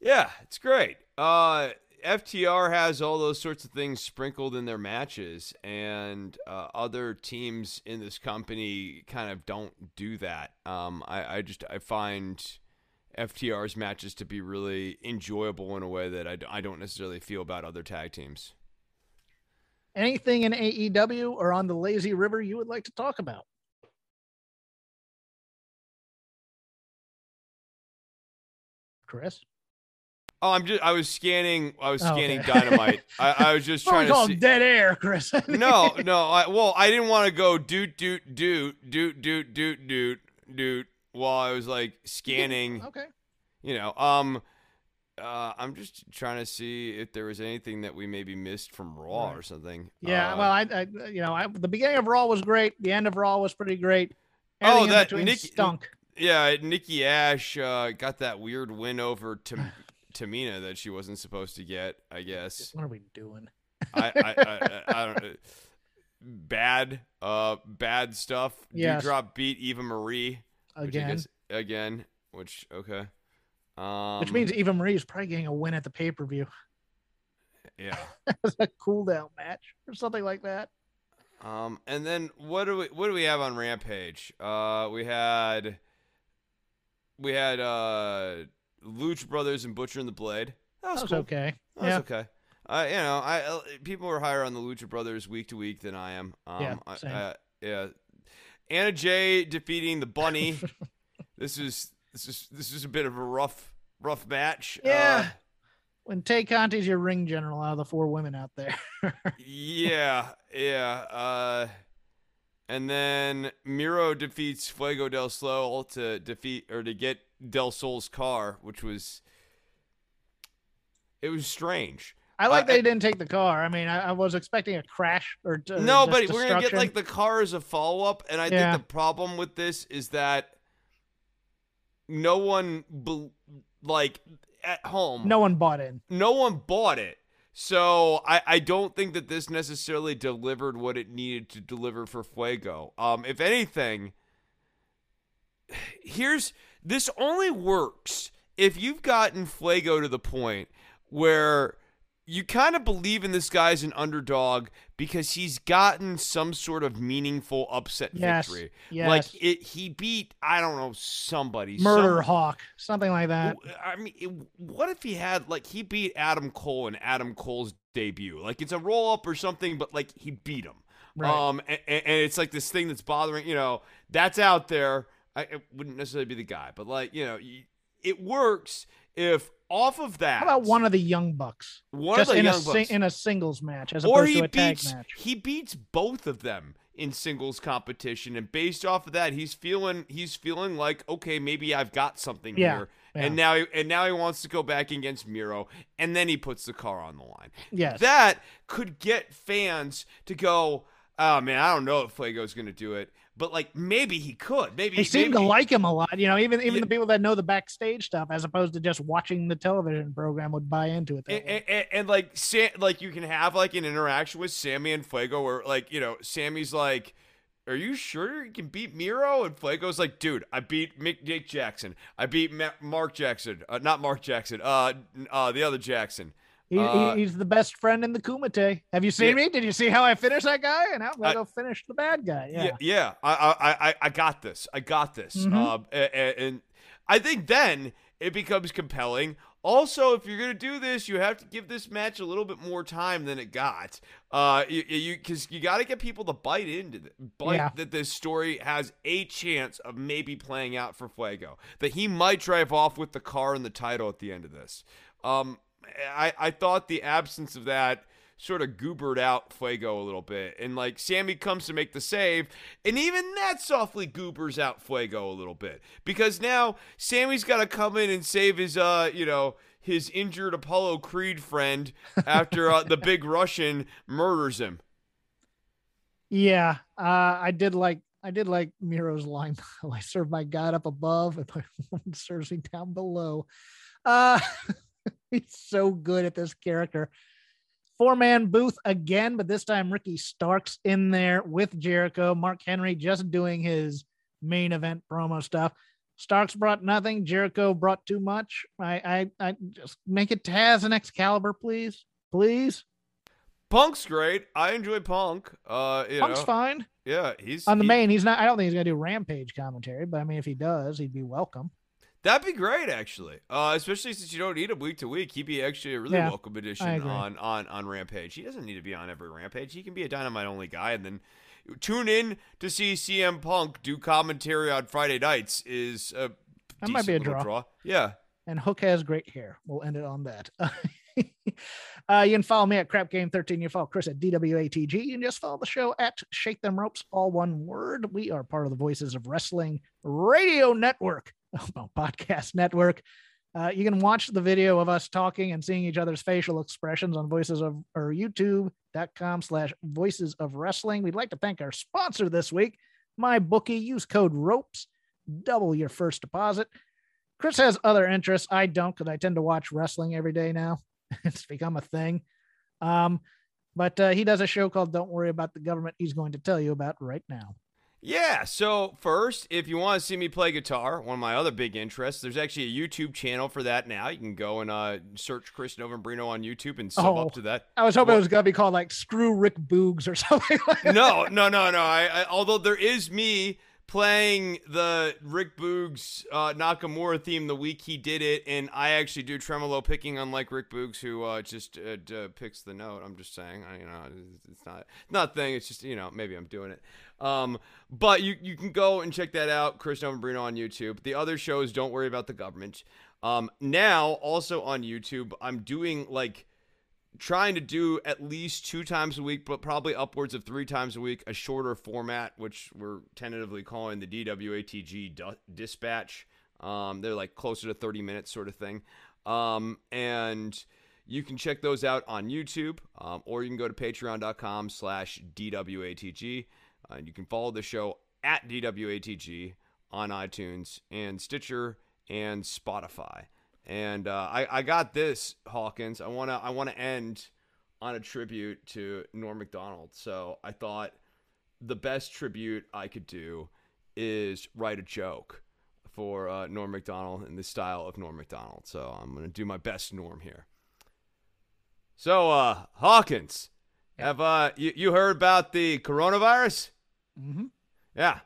Yeah, it's great. Uh, FTR has all those sorts of things sprinkled in their matches, and uh, other teams in this company kind of don't do that. Um, I, I just I find FTR's matches to be really enjoyable in a way that I, I don't necessarily feel about other tag teams. Anything in AEW or on the Lazy River you would like to talk about? Chris? Oh, I'm just I was scanning I was scanning okay. dynamite. [laughs] I, I was just trying to call see. dead air, Chris. [laughs] no, no. I, well, I didn't want to go doot doot doot doot doot doot doot doot. while I was like scanning. Okay. You know, um, uh, I'm just trying to see if there was anything that we maybe missed from Raw or something. Yeah. Uh, well, I, I, you know, I, the beginning of Raw was great. The end of Raw was pretty great. Oh, Everything that Nick- stunk. yeah, Nikki Ash uh, got that weird win over Tam- [laughs] Tamina that she wasn't supposed to get. I guess. What are we doing? I, I, I, I, [laughs] don't. Bad, uh, bad stuff. Yes. Drop beat Eva Marie Again, guess- again, which okay. Um, which means Eva Marie is probably getting a win at the pay per view [laughs] yeah. [laughs] as a cool down match or something like that. Um, and then what do we what do we have on Rampage? Uh, we had we had uh Lucha Brothers and Butcher and the Blade. That was That was cool. okay. That was okay. Uh, you know, I uh, people are higher on the Lucha Brothers week to week than I am. Um, Yeah, I- uh, yeah. Anna Jay defeating the Bunny. [laughs] this is this is this is a bit of a rough rough match. Yeah. Uh, When Tay Conti's your ring general out of the four women out there. [laughs] yeah, yeah. Uh, and then Miro defeats Fuego del Sol to defeat or to get Del Sol's car, which was it was strange. I like Uh, they didn't take the car. I mean, I, I was expecting a crash or no, but we're gonna get like the car as a follow up, and I Yeah. think the problem with this is that no one bel like at home. no one bought in. no one bought it. So I, I don't think that this necessarily delivered what it needed to deliver for Fuego. Um, if anything, here's this only works if you've gotten Fuego to the point where you kind of believe in this guy as an underdog because he's gotten some sort of meaningful upset Yes. victory. Yes. Like it, he beat I don't know somebody Murder some- Hawk, something like that. I mean, it- what if he had like he beat Adam Cole in Adam Cole's debut? Like it's a roll up or something, but like he beat him. Right. Um, and, and it's like this thing that's bothering. You know, that's out there. I it wouldn't necessarily be the guy, but like you know, it works if off of that. How about one of the young bucks? one Just of the in young a bucks, in a singles match as or opposed he to a tag beats match. he beats both of them in singles competition, and based off of that, he's feeling he's feeling like okay, maybe I've got something Yeah, here. yeah. And now, and now he wants to go back against Miro, and then he puts the car on the line. Yes. That could get fans to go, "Oh man, I don't know if Fuego's going to do it, but like maybe he could. Maybe they seem to maybe- like him a lot. You know, even even Yeah. the people that know the backstage stuff, as opposed to just watching the television program, would buy into it. And, and, and, like Sam, like you can have like an interaction with Sammy and Fuego where like you know Sammy's like, "Are you sure you can beat Miro?" And Fuego's like, "Dude, I beat Mick Dick Jackson. I beat Ma- Mark Jackson. Uh, not Mark Jackson. Uh, uh, the other Jackson. He, uh, he's the best friend in the Kumite. Have you seen Yeah. me? Did you see how I finished that guy? And I'm gonna I- go finish the bad guy. Yeah. Yeah, yeah. I, I, I, I got this. I got this. Mhm. Um, a- a- and, I think then it becomes compelling. Also, if you're gonna do this, you have to give this match a little bit more time than it got. Uh, you, you, because you got to get people to bite into the, bite Yeah. that this story has a chance of maybe playing out for Fuego. That he might drive off with the car and the title at the end of this. Um, I, I thought the absence of that sort of goobered out Fuego a little bit. And like Sammy comes to make the save, and even that softly goobers out Fuego a little bit. Because now Sammy's got to come in and save his uh, you know, his injured Apollo Creed friend [laughs] after uh, the big Russian murders him. Yeah, uh, I did like I did like Miro's line. [laughs] I serve my God up above, and my serves me down below. Uh, [laughs] he's so good at this character. Four man booth again, but this time Ricky Starks in there with Jericho. Mark Henry just doing his main event promo stuff. Starks brought nothing. Jericho brought too much. I, I, I just make it Taz and Excalibur, please, please. Punk's great. I enjoy Punk. Uh, you Punk's know, fine. yeah, he's on the he- main he's not i don't think he's gonna do rampage commentary but i mean if he does he'd be welcome That'd be great, actually. Uh, especially since you don't need him week to week, he'd be actually a really Yeah, welcome addition on on on Rampage. He doesn't need to be on every Rampage. He can be a Dynamite only guy, and then tune in to see CM Punk do commentary on Friday nights. Is a That might be a little draw. Yeah, and hook has great hair we'll end it on that [laughs] uh, you can follow me at Crap Game 13. You follow Chris at DWATG. You can just follow the show at Shake Them Ropes, all one word. We are part of the Voices of Wrestling Radio Network, [laughs] podcast network. Uh, you can watch the video of us talking and seeing each other's facial expressions on voices of or youtube.com slash voices of wrestling. We'd like to thank our sponsor this week, MyBookie. Use code ropes, double your first deposit. Chris has other interests. I don't because I tend to watch wrestling every day now. [laughs] it's become a thing. Um, but uh, he does a show called Don't Worry About the Government. He's going to tell you about right now. Yeah, so first, if you want to see me play guitar, one of my other big interests, there's actually a YouTube channel for that now. You can go and uh, search Chris Novembrino on YouTube and sub oh, up to that. I was hoping it was going to be called like Screw Rick Boogs or [laughs] something like No, no, no, no. I, I, although there is me playing the Rick Boogs uh, Nakamura theme the week he did it, and I actually do tremolo picking, unlike Rick Boogs, who uh, just uh, d- picks the note. I'm just saying, I, you know, it's not not thing. It's just you know, maybe I'm doing it. Um, but you you can go and check that out, Chris Novembrino on YouTube. The other shows, don't worry about the government. Um, now also on YouTube, I'm doing like trying to do at least two times a week, but probably upwards of three times a week, a shorter format, which we're tentatively calling the DWATG dispatch. Um, they're like closer to 30 minutes, sort of thing. Um, and you can check those out on YouTube, um, or you can go to patreon.com slash DWATG. Uh, you can follow the show at DWATG on iTunes and Stitcher and Spotify. And uh, I, I got this Hawkins. I wanna I wanna end on a tribute to Norm Macdonald. So I thought the best tribute I could do is write a joke for uh, Norm Macdonald in the style of Norm Macdonald. So I'm gonna do my best Norm here. So uh, Hawkins, yeah. have uh you, you heard about the coronavirus? Mm-hmm. Yeah,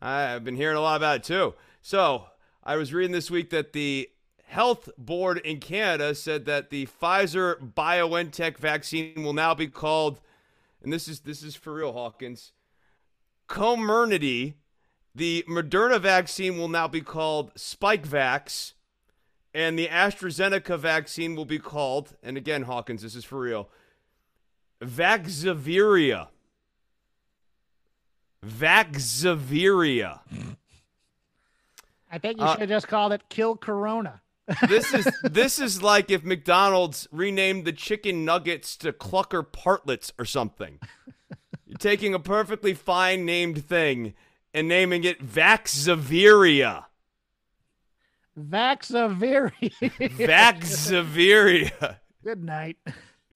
I've been hearing a lot about it too. So I was reading this week that the health board in Canada said that the Pfizer BioNTech vaccine will now be called, and this is this is for real, Hawkins, Comirnaty. The Moderna vaccine will now be called Spikevax, and the AstraZeneca vaccine will be called, and again, Hawkins, this is for real, Vaxzevria. Vaxzevria. I think you uh, should have just called it Kill Corona this is [laughs] this is like if McDonald's renamed the chicken nuggets to Clucker Partlets or something. You're taking a perfectly fine named thing and naming it Vaxzevria. Vaxzevria. Vaxzevria. Good night.